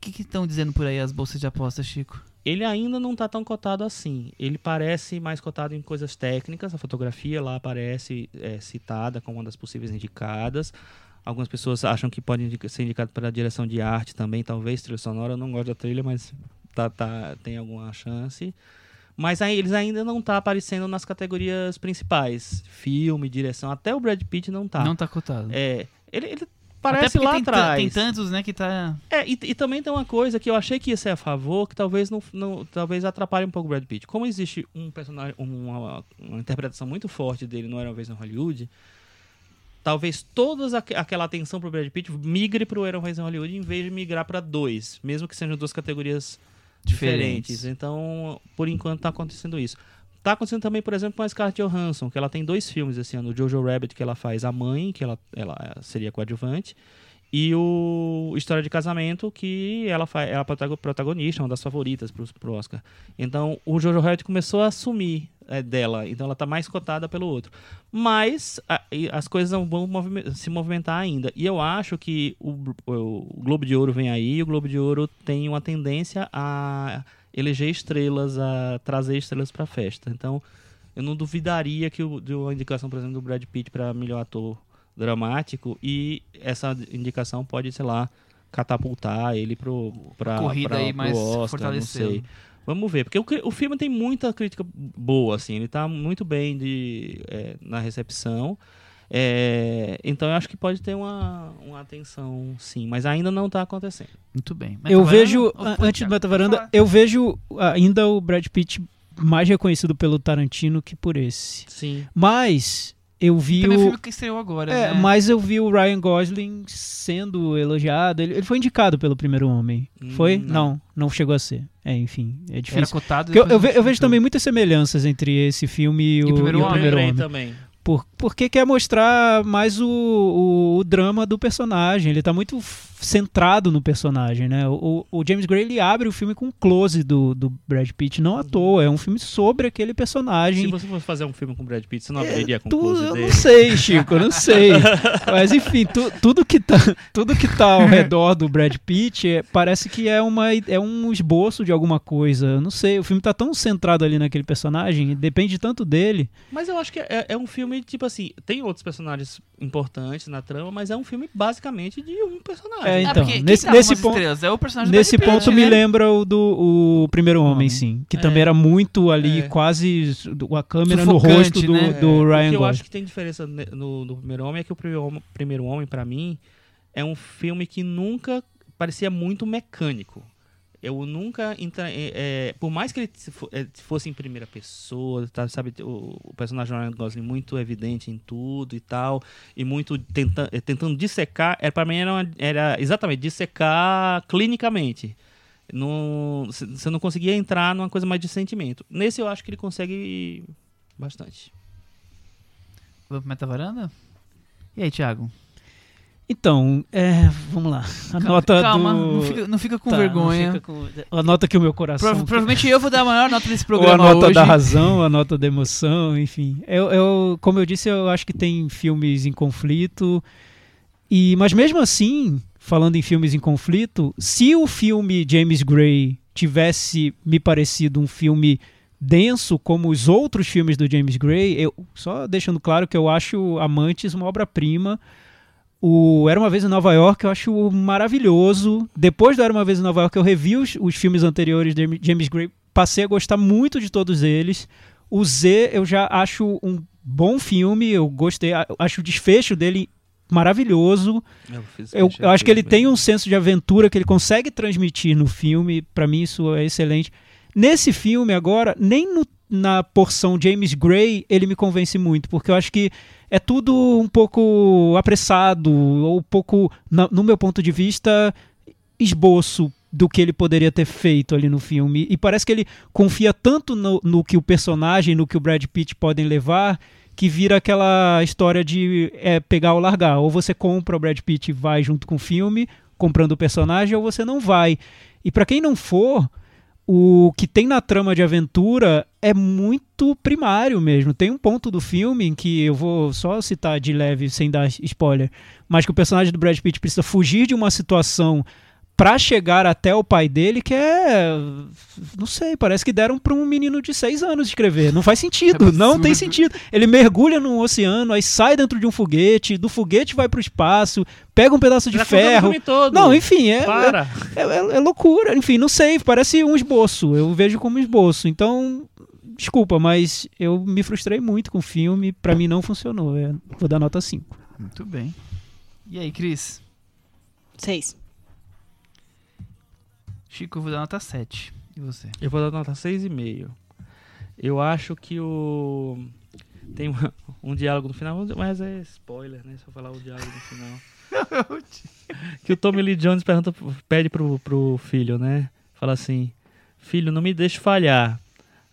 Speaker 2: O que estão dizendo por aí as bolsas de aposta, Chico?
Speaker 4: ele ainda não tá tão cotado assim. Ele parece mais cotado em coisas técnicas. A fotografia lá aparece é, citada como uma das possíveis indicadas. Algumas pessoas acham que pode ser indicado para a direção de arte também, talvez trilha sonora. Eu não gosto da trilha, mas tá, tá, tem alguma chance. Mas aí eles ainda não tá aparecendo nas categorias principais, filme, direção. Até o Brad Pitt não tá.
Speaker 2: Não tá cotado.
Speaker 4: É, ele, ele parece lá
Speaker 2: tem,
Speaker 4: atrás.
Speaker 2: tem tantos, né, que tá...
Speaker 4: É, e, e também tem uma coisa que eu achei que ia ser a favor, que talvez não, não talvez atrapalhe um pouco o Brad Pitt. Como existe um personagem, uma, uma interpretação muito forte dele no Era uma vez em Hollywood, talvez toda aquela atenção pro Brad Pitt migre pro Era uma vez em Hollywood em vez de migrar para dois, mesmo que sejam duas categorias diferentes.
Speaker 2: Diferentes.
Speaker 4: Então, por enquanto tá acontecendo isso. Tá acontecendo também, por exemplo, com a Scarlett Johansson, que ela tem dois filmes esse ano, o Jojo Rabbit, que ela faz a mãe, que ela, ela seria coadjuvante, e o História de Casamento, que ela fa- é a protago- protagonista, uma das favoritas pro, pro Oscar. Então, o Jojo Rabbit começou a assumir é, dela, então ela tá mais cotada pelo outro. Mas a- as coisas vão se movimentar ainda. E eu acho que o, o Globo de Ouro vem aí, e o Globo de Ouro tem uma tendência a eleger estrelas, a trazer estrelas pra festa. Então, eu não duvidaria que o, de uma indicação, por exemplo, do Brad Pitt para melhor ator dramático e essa indicação pode, sei lá, catapultar ele pro, pra,
Speaker 2: Corrida
Speaker 4: pra,
Speaker 2: aí mais
Speaker 4: Oscar, não sei. Vamos ver, porque o, o filme tem muita crítica boa, assim, ele tá muito bem de, é, na recepção. É, então eu acho que pode ter uma, uma atenção, sim, mas ainda não tá acontecendo.
Speaker 2: Muito bem.
Speaker 3: Eu
Speaker 2: Meta
Speaker 3: vejo,
Speaker 2: Ô, pô,
Speaker 3: antes do
Speaker 2: Thiago,
Speaker 3: Meta
Speaker 2: pode
Speaker 3: Varanda,
Speaker 2: falar.
Speaker 3: eu vejo ainda o Brad Pitt mais reconhecido pelo Tarantino que por esse.
Speaker 4: Sim.
Speaker 3: Mas eu vi
Speaker 2: Também
Speaker 3: o.
Speaker 2: filme que estreou agora,
Speaker 3: É,
Speaker 2: né?
Speaker 3: mas eu vi o Ryan Gosling sendo elogiado. Ele, ele foi indicado pelo primeiro homem.
Speaker 4: Hum,
Speaker 3: foi?
Speaker 4: não.
Speaker 3: Não. não, chegou a ser. É, enfim, é
Speaker 2: Era
Speaker 3: difícil.
Speaker 2: cotado.
Speaker 3: Porque eu, eu ve- eu vejo também muitas semelhanças entre esse filme e o,
Speaker 2: E o Primeiro
Speaker 3: e o
Speaker 2: Homem.
Speaker 3: primeiro homem.
Speaker 4: também.
Speaker 3: Por, porque quer mostrar mais o, o, o drama do personagem. Ele tá muito centrado no personagem, né? O, o James Gray ele abre o filme com um close do, do Brad Pitt, não à toa. É um filme sobre aquele personagem.
Speaker 4: Se você fosse fazer um filme com o Brad Pitt, você não abriria com
Speaker 3: Tu,
Speaker 4: close
Speaker 3: eu
Speaker 4: dele?
Speaker 3: não sei, [LAUGHS] Chico, eu não sei. Mas enfim, tu- tudo, que tá, tudo que tá ao redor do Brad Pitt é- parece que é, uma, é um esboço de alguma coisa. Eu não sei, o filme tá tão centrado ali naquele personagem, depende tanto dele.
Speaker 4: Mas eu acho que é, é um filme, tipo assim, tem outros personagens importantes na trama, mas é um filme basicamente de um personagem.
Speaker 3: É,
Speaker 2: Ah,
Speaker 3: então,
Speaker 2: porque quem
Speaker 3: nesse- nesse ponto-
Speaker 2: estrelas? É o personagem do
Speaker 3: Nesse
Speaker 2: Brad Pitt,
Speaker 3: ponto me
Speaker 2: né?
Speaker 3: lembra o do o Primeiro Homem,
Speaker 2: Homem.
Speaker 3: sim. Que
Speaker 4: É.
Speaker 3: também era muito ali,
Speaker 4: É.
Speaker 3: quase a câmera no
Speaker 2: Sufocante,
Speaker 3: rosto do,
Speaker 2: né?
Speaker 3: do
Speaker 4: É, O
Speaker 3: Ryan
Speaker 4: que eu acho que tem diferença no, no Primeiro Homem é que o Primeiro Homem, Primeiro Homem para mim, é um filme que nunca parecia muito mecânico. Eu nunca. entra- é, é, por mais que ele é, fosse em primeira pessoa, tá, sabe, o, o personagem Ryan Gosling muito evidente em tudo e tal, e muito tenta, é, tentando dissecar, era, para mim era, era exatamente dissecar clinicamente. Não- Você não conseguia entrar numa coisa mais de sentimento. Nesse eu acho que ele consegue bastante.
Speaker 2: Vamos pro Meta Varanda? E aí, Thiago?
Speaker 3: Então, é, vamos lá. A nota
Speaker 2: Calma,
Speaker 3: do...
Speaker 2: não, fica, não fica com
Speaker 3: Tá,
Speaker 2: vergonha.
Speaker 3: fica com- A nota que o meu coração...
Speaker 2: Prova- provavelmente eu vou dar a maior nota desse [LAUGHS]
Speaker 3: Ou a
Speaker 2: programa
Speaker 3: nota
Speaker 2: hoje.
Speaker 3: da razão, a nota da emoção, enfim. Eu, eu, como eu disse, eu acho que tem filmes em conflito. E, mas mesmo assim, falando em filmes em conflito, se o filme James Gray tivesse me parecido um filme denso como os outros filmes do James Gray, eu só deixando claro que eu acho Amantes uma obra-prima. O Era uma vez em Nova York eu acho maravilhoso. Depois do Era uma vez em Nova York eu revi os, os filmes anteriores de James Gray, passei a gostar muito de todos eles. O Z eu já acho um bom filme, eu gostei, acho o desfecho dele maravilhoso.
Speaker 4: fiz
Speaker 3: Eu,
Speaker 4: queixa
Speaker 3: eu acho que ele
Speaker 4: mesmo.
Speaker 3: tem um senso de aventura que ele consegue transmitir no filme. Pra mim, isso é excelente. Nesse filme, agora, nem no- na porção James Gray ele me convence muito, porque eu acho que é tudo um pouco apressado, ou um pouco, no meu ponto de vista, esboço do que ele poderia ter feito ali no filme. E parece que ele confia tanto no, no que o personagem, no que o Brad Pitt podem levar, que vira aquela história de é, pegar ou largar. Ou você compra o Brad Pitt e vai junto com o filme, comprando o personagem, ou você não vai. E pra quem não for, o que tem na trama de aventura é muito primário mesmo. Tem um ponto do filme em que eu vou só citar de leve, sem dar spoiler, mas que o personagem do Brad Pitt precisa fugir de uma situação pra chegar até o pai dele, que é. Não sei, parece que deram pra um menino de seis anos escrever. Não faz sentido,
Speaker 2: É
Speaker 3: não tem sentido. Ele mergulha num oceano, aí sai dentro de um foguete, do foguete vai pro espaço, pega um pedaço de
Speaker 4: Já o
Speaker 3: ferro.
Speaker 4: filme todo.
Speaker 3: Não, enfim, é,
Speaker 4: Para.
Speaker 3: é, é- é loucura. Enfim, não sei, parece um esboço. Eu vejo como esboço. Então, desculpa, mas eu me frustrei muito com o filme. Pra mim não funcionou. É, vou dar nota 5.
Speaker 2: Muito bem. E aí, Cris?
Speaker 5: Seis.
Speaker 2: Chico, eu vou dar nota 7. E você?
Speaker 4: Eu vou dar nota 6,5. Eu acho que o. Tem um, um diálogo no final, mas é spoiler, né? Se eu falar o diálogo no final. [LAUGHS] que o Tommy Lee Jones pergunta, pede pro, pro filho, né? Fala assim: Filho, não me deixe falhar.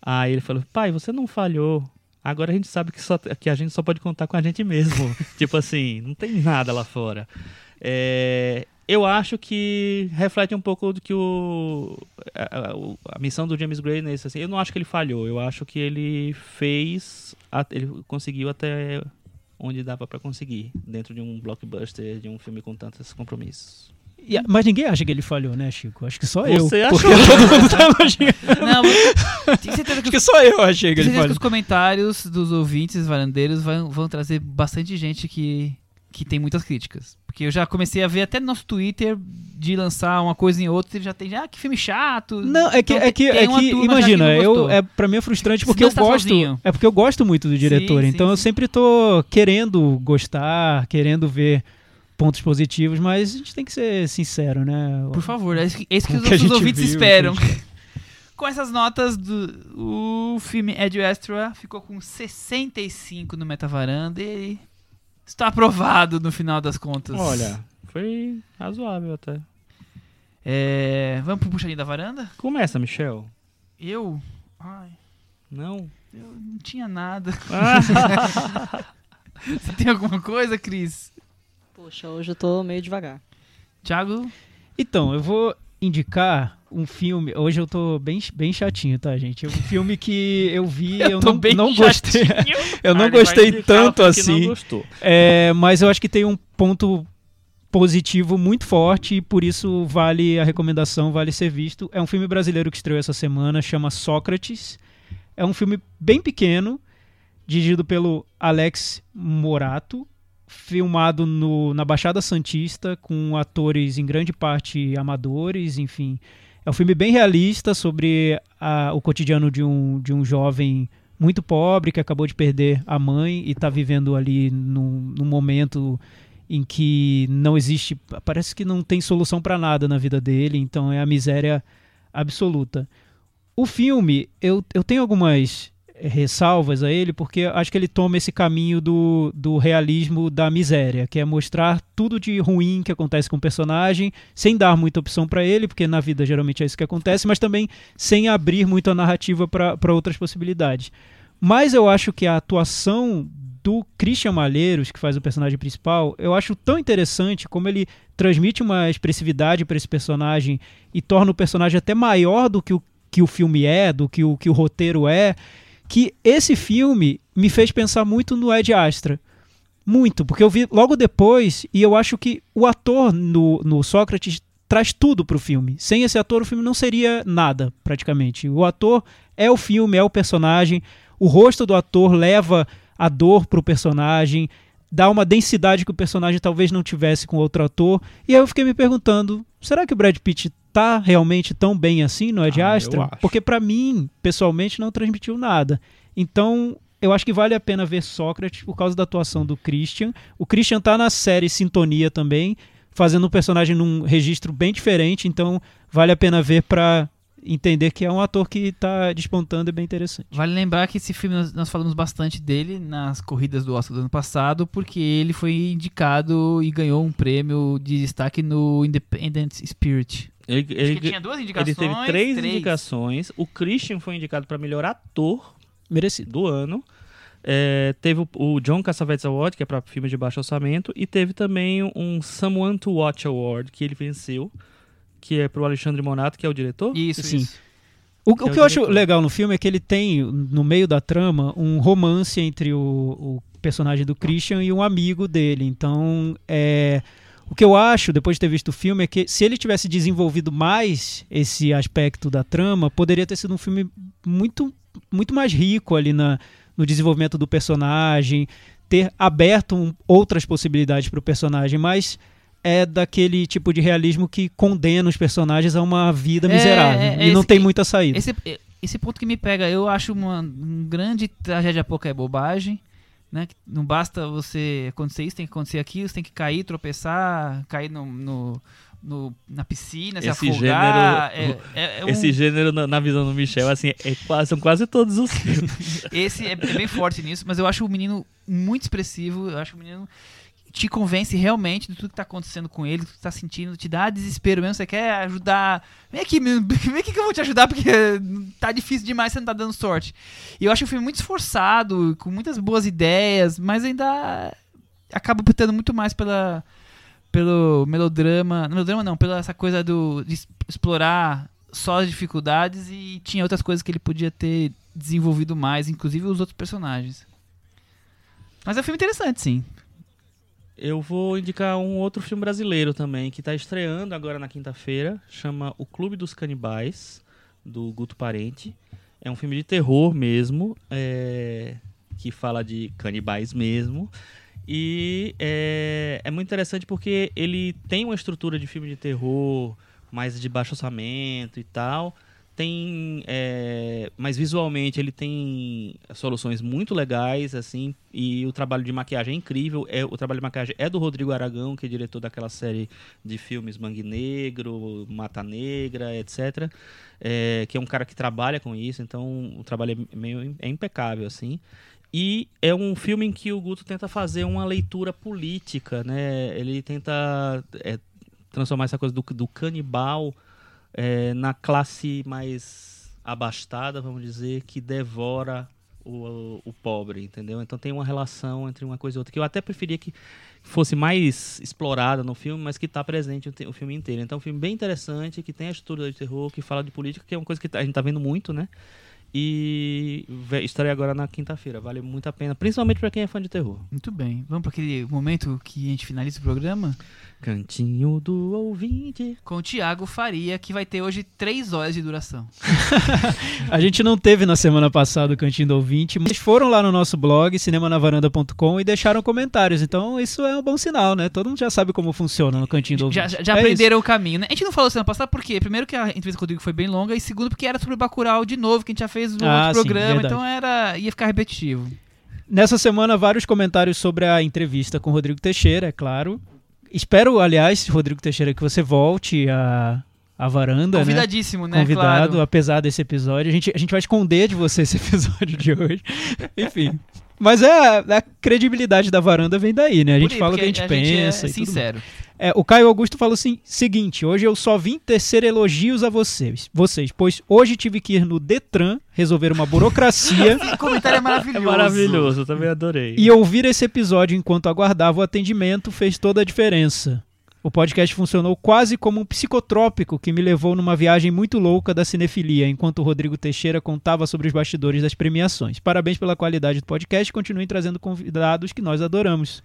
Speaker 4: Aí ele falou: Pai, você não falhou. Agora a gente sabe que, só, que a gente só pode contar com a gente mesmo. [LAUGHS] tipo assim, não tem nada lá fora. É, eu acho que reflete um pouco do que o a, a- missão do James Gray nesse assim. Eu não acho que ele falhou, eu acho que ele fez, a- ele conseguiu até onde dava pra conseguir dentro de um blockbuster, de um filme com tantos compromissos.
Speaker 3: E mas ninguém acha que ele falhou, né, Chico? Acho que só eu.
Speaker 4: Você
Speaker 3: Porque
Speaker 4: achou?
Speaker 3: todo mundo tá.
Speaker 2: Não, mas- [LAUGHS] certeza que,
Speaker 3: Acho que só eu achei que ele
Speaker 2: certeza que
Speaker 3: falhou.
Speaker 2: os comentários dos ouvintes varandeiros vão, vão trazer bastante gente que, que tem muitas críticas. Porque eu já comecei a ver até no nosso Twitter de lançar uma coisa em outra e já tem, ah, que filme chato.
Speaker 3: Não, é que,
Speaker 2: Então,
Speaker 3: é que, é que imagina, eu, é, pra mim é frustrante porque eu gosto.
Speaker 2: sozinho.
Speaker 3: É porque eu gosto muito do diretor,
Speaker 2: sim,
Speaker 3: então eu
Speaker 2: sim.
Speaker 3: sempre tô querendo gostar, querendo ver pontos positivos, mas a gente tem que ser sincero, né?
Speaker 2: Por favor, é isso que, é isso que os nossos ouvintes
Speaker 3: viu,
Speaker 2: esperam. [LAUGHS] Com essas notas, do, o filme Ed Astra ficou com 65 no Metavaranda e está aprovado no final das contas.
Speaker 4: Olha, foi razoável até.
Speaker 2: É, vamos pro puxadinho da varanda?
Speaker 4: Começa, Michel.
Speaker 2: Eu? Ai,
Speaker 4: Não?
Speaker 2: eu não tinha nada. [LAUGHS] Você tem alguma coisa, Cris?
Speaker 5: Poxa, hoje eu tô meio devagar.
Speaker 2: Thiago?
Speaker 3: Então, eu vou indicar um filme. Hoje eu tô bem, bem chatinho, tá, gente? Um filme que eu vi, [LAUGHS] eu,
Speaker 2: tô
Speaker 3: não, não gostei. [LAUGHS] Eu
Speaker 4: Ah,
Speaker 3: não
Speaker 4: vai
Speaker 3: gostei tanto assim. É, mas eu acho que tem um ponto positivo muito forte e por isso vale a recomendação, vale ser visto. É um filme brasileiro que estreou essa semana, chama Sócrates. É um filme bem pequeno, dirigido pelo Alex Morato, filmado no, na Baixada Santista, com atores em grande parte amadores, enfim. É um filme bem realista sobre a- o cotidiano de um, de um jovem muito pobre que acabou de perder a mãe e está vivendo ali num, num momento em que não existe, parece que não tem solução para nada na vida dele, então é a miséria absoluta. O filme, eu, eu tenho algumas ressalvas a ele, porque acho que ele toma esse caminho do, do realismo da miséria, que é mostrar tudo de ruim que acontece com o personagem, sem dar muita opção para ele, porque na vida geralmente é isso que acontece, mas também sem abrir muito a narrativa para outras possibilidades. Mas eu acho que a atuação do Christian Malheiros, que faz o personagem principal, eu acho tão interessante como ele transmite uma expressividade para esse personagem e torna o personagem até maior do que o que o filme é, do que o que o roteiro é, que esse filme me fez pensar muito no Ed Astra. Muito, porque eu vi logo depois e eu acho que o ator no, no Sócrates traz tudo pro filme. Sem esse ator, o filme não seria nada, praticamente. O ator é o filme, é o personagem. O rosto do ator leva a dor pro personagem, dá uma densidade que o personagem talvez não tivesse com outro ator. E aí eu fiquei me perguntando, será que o Brad Pitt tá realmente tão bem assim no Ed
Speaker 4: Ah,
Speaker 3: Astra? Porque pra mim, pessoalmente, não transmitiu nada. Então, eu acho que vale a pena ver Sócrates por causa da atuação do Christian. O Christian tá na série Sintonia também, fazendo um personagem num registro bem diferente, então vale a pena ver pra entender que é um ator que tá despontando e bem interessante.
Speaker 2: Vale lembrar que esse filme nós, nós falamos bastante dele nas corridas do Oscar do ano passado, porque ele foi indicado e ganhou um prêmio de destaque no Independent Spirit.
Speaker 4: Ele,
Speaker 2: Acho
Speaker 4: ele,
Speaker 2: que tinha duas
Speaker 4: ele
Speaker 2: indicações.
Speaker 4: teve três, indicações. O Christian foi indicado para melhor ator
Speaker 3: Merecido.
Speaker 4: do ano. É, teve o, o John Cassavetes Award, que é para filme de baixo orçamento, e teve também um Someone to Watch Award, que ele venceu, que é pro Alexandre Monato, que é o diretor.
Speaker 2: Isso,
Speaker 3: Sim.
Speaker 2: isso.
Speaker 3: O,
Speaker 4: Que
Speaker 3: o
Speaker 4: é o
Speaker 3: que eu acho legal no filme é que ele tem, no meio da trama, um romance entre o, o personagem do Christian e um amigo dele. Então, é, o que eu acho, depois de ter visto o filme, é que se ele tivesse desenvolvido mais esse aspecto da trama, poderia ter sido um filme muito, muito mais rico ali na, no desenvolvimento do personagem, ter aberto um- outras possibilidades para o personagem, mas é daquele tipo de realismo que condena os personagens a uma vida
Speaker 2: É,
Speaker 3: miserável
Speaker 2: é, é
Speaker 3: e não
Speaker 2: esse-
Speaker 3: tem muita saída.
Speaker 2: Esse, esse ponto que me pega, eu acho uma um grande tragédia pouca é bobagem. Né? Não basta você acontecer isso, tem que acontecer aquilo, você tem que cair, tropeçar, cair no, no- no- na piscina, se
Speaker 4: Esse
Speaker 2: afogar.
Speaker 4: gênero-
Speaker 2: é- é- é um-
Speaker 4: Esse gênero, na, na visão do Michel, assim, é quase, são quase todos os filmes. [LAUGHS]
Speaker 2: Esse é, é bem forte nisso, mas eu acho o menino muito expressivo. Eu acho o menino te convence realmente de tudo que tá acontecendo com ele, do que tu tá sentindo, te dá desespero mesmo. Você quer ajudar. Vem aqui, [LAUGHS] vem aqui que eu vou te ajudar, porque tá difícil demais, você não tá dando sorte. E eu acho o filme muito esforçado, com muitas boas ideias, mas ainda acaba optando muito mais pela. Pelo melodrama. Melodrama não, pela essa coisa do, de explorar só as dificuldades e tinha outras coisas que ele podia ter desenvolvido mais, inclusive os outros personagens. Mas é um filme interessante, sim.
Speaker 4: Eu vou indicar um outro filme brasileiro também, que está estreando agora na quinta-feira, chama O Clube dos Canibais, do Guto Parente. É um filme de terror mesmo, é, que fala de canibais mesmo. E é, é muito interessante porque ele tem uma estrutura de filme de terror mais de baixo orçamento e tal. Tem, é, mas visualmente ele tem soluções muito legais, assim, e o trabalho de maquiagem é incrível. É, o trabalho de maquiagem é do Rodrigo Aragão, que é diretor daquela série de filmes Mangue Negro, Mata Negra, etc. É, que é um cara que trabalha com isso, então o trabalho é meio é impecável, assim. E é um filme em que o Guto tenta fazer uma leitura política, né? Ele tenta é, transformar essa coisa do, do canibal é, na classe mais abastada, vamos dizer, que devora o, o pobre, entendeu? Então tem uma relação entre uma coisa e outra que eu até preferia que fosse mais explorada no filme, mas que está presente o, o filme inteiro. Então é um filme bem interessante, que tem a estrutura de terror, que fala de política, que é uma coisa que a gente está vendo muito, né? E estreia agora na quinta-feira. Vale muito a pena, principalmente para quem é fã de terror.
Speaker 2: Muito bem. Vamos para aquele momento que a gente finaliza o programa
Speaker 4: Cantinho do ouvinte.
Speaker 2: com o Thiago Faria, que vai ter hoje três horas de duração. [LAUGHS]
Speaker 3: A gente não teve na semana passada o Cantinho do Ouvinte, mas foram lá no nosso blog, cinemanavaranda.com, e deixaram comentários. Então isso é um bom sinal, né? Todo mundo já sabe como funciona no Cantinho do Ouvinte.
Speaker 2: já- já
Speaker 3: É
Speaker 2: aprenderam o caminho, né? A gente não falou semana passada por quê? Primeiro que a entrevista com o Rodrigo foi bem longa, e segundo porque era sobre Bacurau de novo, que a gente já fez no
Speaker 3: Ah,
Speaker 2: outro
Speaker 3: sim,
Speaker 2: programa,
Speaker 3: verdade.
Speaker 2: então era ia ficar repetitivo.
Speaker 3: isso. Nessa semana, vários comentários sobre a entrevista com o Rodrigo Teixeira, é claro. Espero, aliás, Rodrigo Teixeira, que você volte à, à varanda, né?
Speaker 2: Convidadíssimo, né?
Speaker 3: Convidado,
Speaker 2: Claro.
Speaker 3: apesar desse episódio. A gente, a gente vai esconder de você esse [LAUGHS] episódio de hoje. Enfim. Mas é, a credibilidade da varanda vem daí, né? A
Speaker 2: Por
Speaker 3: gente
Speaker 2: aí,
Speaker 3: fala o que a gente pensa
Speaker 2: é
Speaker 3: e tudo mais.
Speaker 2: sincero.
Speaker 3: É, o Caio Augusto falou assim: seguinte, hoje eu só vim tecer elogios a vocês, vocês, pois hoje tive que ir no Detran resolver uma burocracia [LAUGHS]
Speaker 2: Esse comentário é maravilhoso.
Speaker 4: É maravilhoso, eu também adorei.
Speaker 3: e ouvir esse episódio enquanto aguardava o atendimento fez toda a diferença. O podcast funcionou quase como um psicotrópico que me levou numa viagem muito louca da cinefilia, enquanto o Rodrigo Teixeira contava sobre os bastidores das premiações. Parabéns pela qualidade do podcast, continuem trazendo convidados que nós adoramos.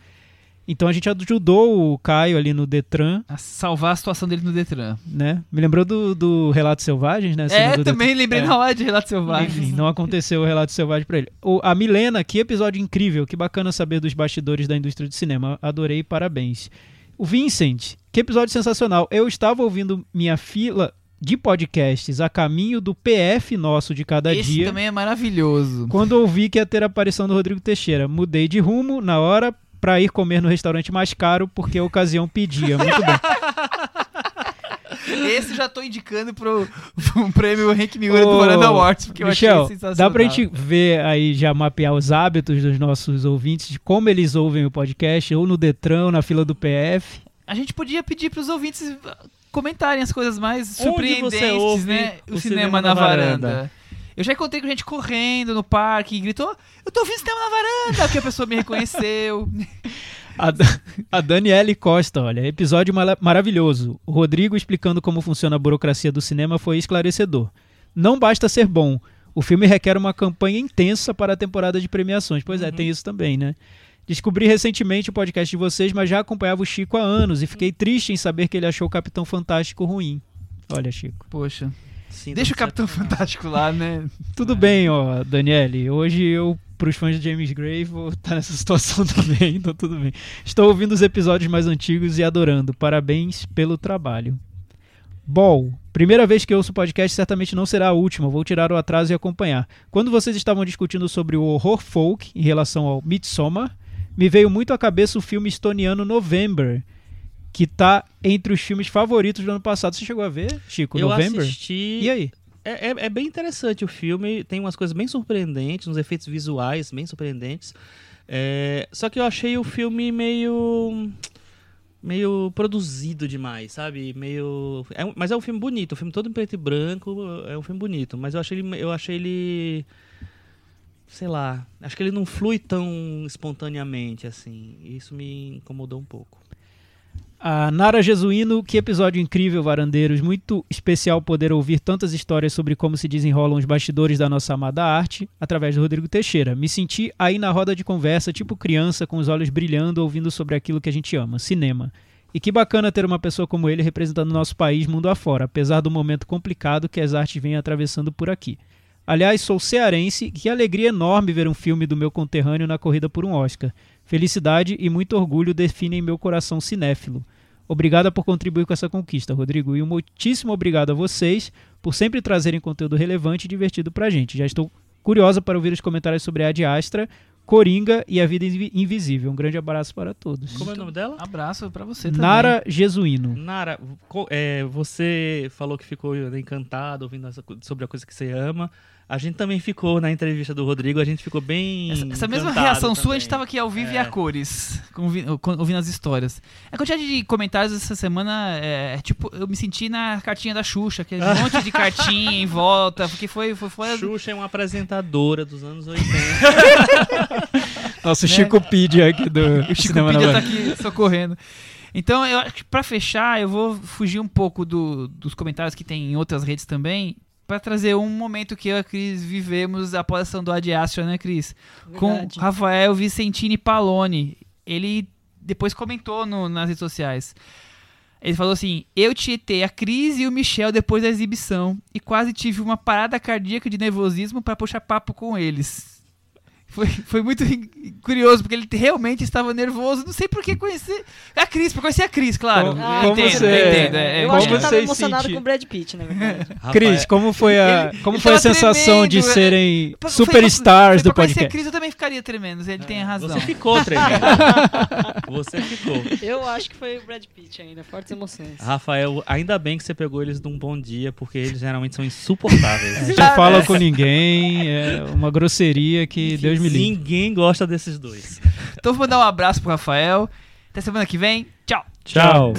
Speaker 3: Então a gente ajudou o Caio ali no Detran,
Speaker 2: A salvar a situação dele no Detran.
Speaker 3: né? Me lembrou do, do Relatos Selvagens, né?
Speaker 2: É,
Speaker 3: do
Speaker 2: também
Speaker 3: Detran.
Speaker 2: lembrei
Speaker 3: É.
Speaker 2: na hora de Relato Selvagem.
Speaker 3: Enfim, não aconteceu o relato selvagem pra ele. O- a Milena, que episódio incrível, que bacana saber dos bastidores da indústria do cinema. Adorei, parabéns. O Vincent, que episódio sensacional. Eu estava ouvindo minha fila de podcasts a caminho do PF nosso de cada
Speaker 2: Esse
Speaker 3: dia.
Speaker 2: também é maravilhoso.
Speaker 3: Quando ouvi que ia ter a aparição do Rodrigo Teixeira, mudei de rumo na hora pra ir comer no restaurante mais caro porque a ocasião pedia. Muito bem. [LAUGHS]
Speaker 2: Esse já tô indicando pro, pro prêmio Hank Miura do Varanda Awards, porque eu
Speaker 3: Michel,
Speaker 2: achei sensacional.
Speaker 3: dá pra gente ver aí, já mapear os hábitos dos nossos ouvintes, de como eles ouvem o podcast, ou no Detran, ou na fila do PF.
Speaker 2: A gente podia pedir pros ouvintes comentarem as coisas mais
Speaker 4: Onde
Speaker 2: surpreendentes,
Speaker 4: você ouve
Speaker 2: né? O,
Speaker 4: o
Speaker 2: cinema,
Speaker 4: cinema
Speaker 2: na
Speaker 4: na
Speaker 2: varanda.
Speaker 4: varanda?
Speaker 2: Eu já encontrei com gente correndo no parque e gritou: Eu tô ouvindo cinema na varanda! Porque a pessoa me reconheceu. [LAUGHS]
Speaker 3: A, a Daniele Costa, olha, episódio maravilhoso. O Rodrigo explicando como funciona a burocracia do cinema foi esclarecedor. Não basta ser bom. O filme requer uma campanha intensa para a temporada de premiações. Pois é, tem isso também, né? Descobri recentemente o podcast de vocês, mas já acompanhava o Chico há anos e fiquei triste em saber que ele achou o Capitão Fantástico ruim. Olha, Chico.
Speaker 2: Poxa,
Speaker 4: Sim,
Speaker 2: deixa o
Speaker 4: tá
Speaker 2: Capitão. Fantástico lá, né? [LAUGHS]
Speaker 3: Tudo bem, ó, Daniele. Hoje eu, pros fãs de James Gray, vou estar nessa [LAUGHS] situação também, então tudo bem. Estou ouvindo os episódios mais antigos e adorando. Parabéns pelo trabalho. Bol, primeira vez que ouço o podcast, certamente não será a última. Vou tirar o atraso e acompanhar. Quando vocês estavam discutindo sobre o horror folk em relação ao Midsommar, me veio muito à cabeça o filme estoniano November, que tá entre os filmes favoritos do ano passado. Você chegou a ver, Chico,
Speaker 4: Eu
Speaker 3: November?
Speaker 4: assisti.
Speaker 3: E aí?
Speaker 4: É, é- é bem interessante o filme, tem umas coisas bem surpreendentes, uns efeitos visuais bem surpreendentes. É, só que eu achei o filme meio. meio produzido demais, sabe? Meio. é um- mas é um filme bonito, o filme todo em preto e branco, é um filme bonito. Mas eu achei ele. Eu achei ele sei lá, acho que ele não flui tão espontaneamente assim. Isso me incomodou um pouco.
Speaker 3: A Nara Jesuíno, que episódio incrível, varandeiros. Muito especial poder ouvir tantas histórias sobre como se desenrolam os bastidores da nossa amada arte através do Rodrigo Teixeira. Me senti aí na roda de conversa, tipo criança, com os olhos brilhando, ouvindo sobre aquilo que a gente ama, cinema. E que bacana ter uma pessoa como ele representando nosso país mundo afora, apesar do momento complicado que as artes vêm atravessando por aqui. Aliás, sou cearense que alegria enorme ver um filme do meu conterrâneo na corrida por um Oscar. Felicidade e muito orgulho definem meu coração cinéfilo. Obrigada por contribuir com essa conquista, Rodrigo. E um muitíssimo obrigado a vocês por sempre trazerem conteúdo relevante e divertido pra gente. Já estou curiosa para ouvir os comentários sobre a Ad Astra, Coringa e a Vida Invi- Invisível. Um grande abraço para todos.
Speaker 4: Como é o nome dela?
Speaker 2: Abraço pra você também.
Speaker 3: Nara Jesuíno.
Speaker 4: Nara, é, você falou que ficou encantado ouvindo sobre a coisa que você ama. A gente também ficou na entrevista do Rodrigo, a gente ficou bem.
Speaker 2: Essa, essa mesma reação sua, a gente
Speaker 4: também.
Speaker 2: tava aqui ao vivo e
Speaker 4: É.
Speaker 2: a cores, ouvindo as histórias. A quantidade de comentários essa semana é, é tipo, eu me senti na cartinha da Xuxa, que é um monte de cartinha em volta, porque foi. foi, foi
Speaker 4: Xuxa é uma apresentadora dos anos 80. [LAUGHS]
Speaker 3: Nosso
Speaker 2: Né?
Speaker 3: Chico Pedia aqui do [LAUGHS]
Speaker 2: o Chico Pedia tá aqui socorrendo. Então, eu acho que pra fechar, eu vou fugir um pouco do- dos comentários que tem em outras redes também, pra trazer um momento que eu e a Cris vivemos após a do Ad Astra, né, Cris? Com
Speaker 5: Verdade.
Speaker 2: Rafael Vicentini Paloni. Ele depois comentou no- nas redes sociais. Ele falou assim: Eu tietei a Cris e o Michel depois da exibição e quase tive uma parada cardíaca de nervosismo pra puxar papo com eles. Foi, foi muito [LAUGHS] curioso, porque ele realmente estava nervoso. Não sei por que conhecer a Cris, pra conhecer a Cris, claro.
Speaker 3: Como-
Speaker 2: Eu
Speaker 5: como
Speaker 2: entendo,
Speaker 3: você-
Speaker 2: eu entendo. é,
Speaker 5: eu
Speaker 2: eu
Speaker 5: acho
Speaker 3: como
Speaker 5: que ele
Speaker 2: entendo.
Speaker 5: tava emocionado
Speaker 3: senti-
Speaker 5: com o Brad Pitt, na verdade. [LAUGHS]
Speaker 3: Cris, como foi a,
Speaker 2: Ele-
Speaker 3: como
Speaker 2: ele
Speaker 3: foi a sensação de
Speaker 2: tremendo, é.
Speaker 3: serem
Speaker 2: Pra- foi-
Speaker 3: superstars
Speaker 2: foi
Speaker 3: do
Speaker 2: pra conhecer a
Speaker 3: podcast?
Speaker 2: Cris, eu também ficaria tremendo. Ele tem razão.
Speaker 4: Você ficou tremendo. [LAUGHS] Você ficou.
Speaker 5: Eu acho que foi o Brad Pitt ainda, fortes emoções.
Speaker 4: Rafael, ainda bem que você pegou eles num bom dia, porque eles geralmente são insuportáveis.
Speaker 3: Não fala com ninguém, é uma grosseria que Deus me livre.
Speaker 4: Ninguém gosta desses dois.
Speaker 2: Então vou mandar um abraço pro Rafael. Até semana que vem. Tchau.
Speaker 4: Tchau.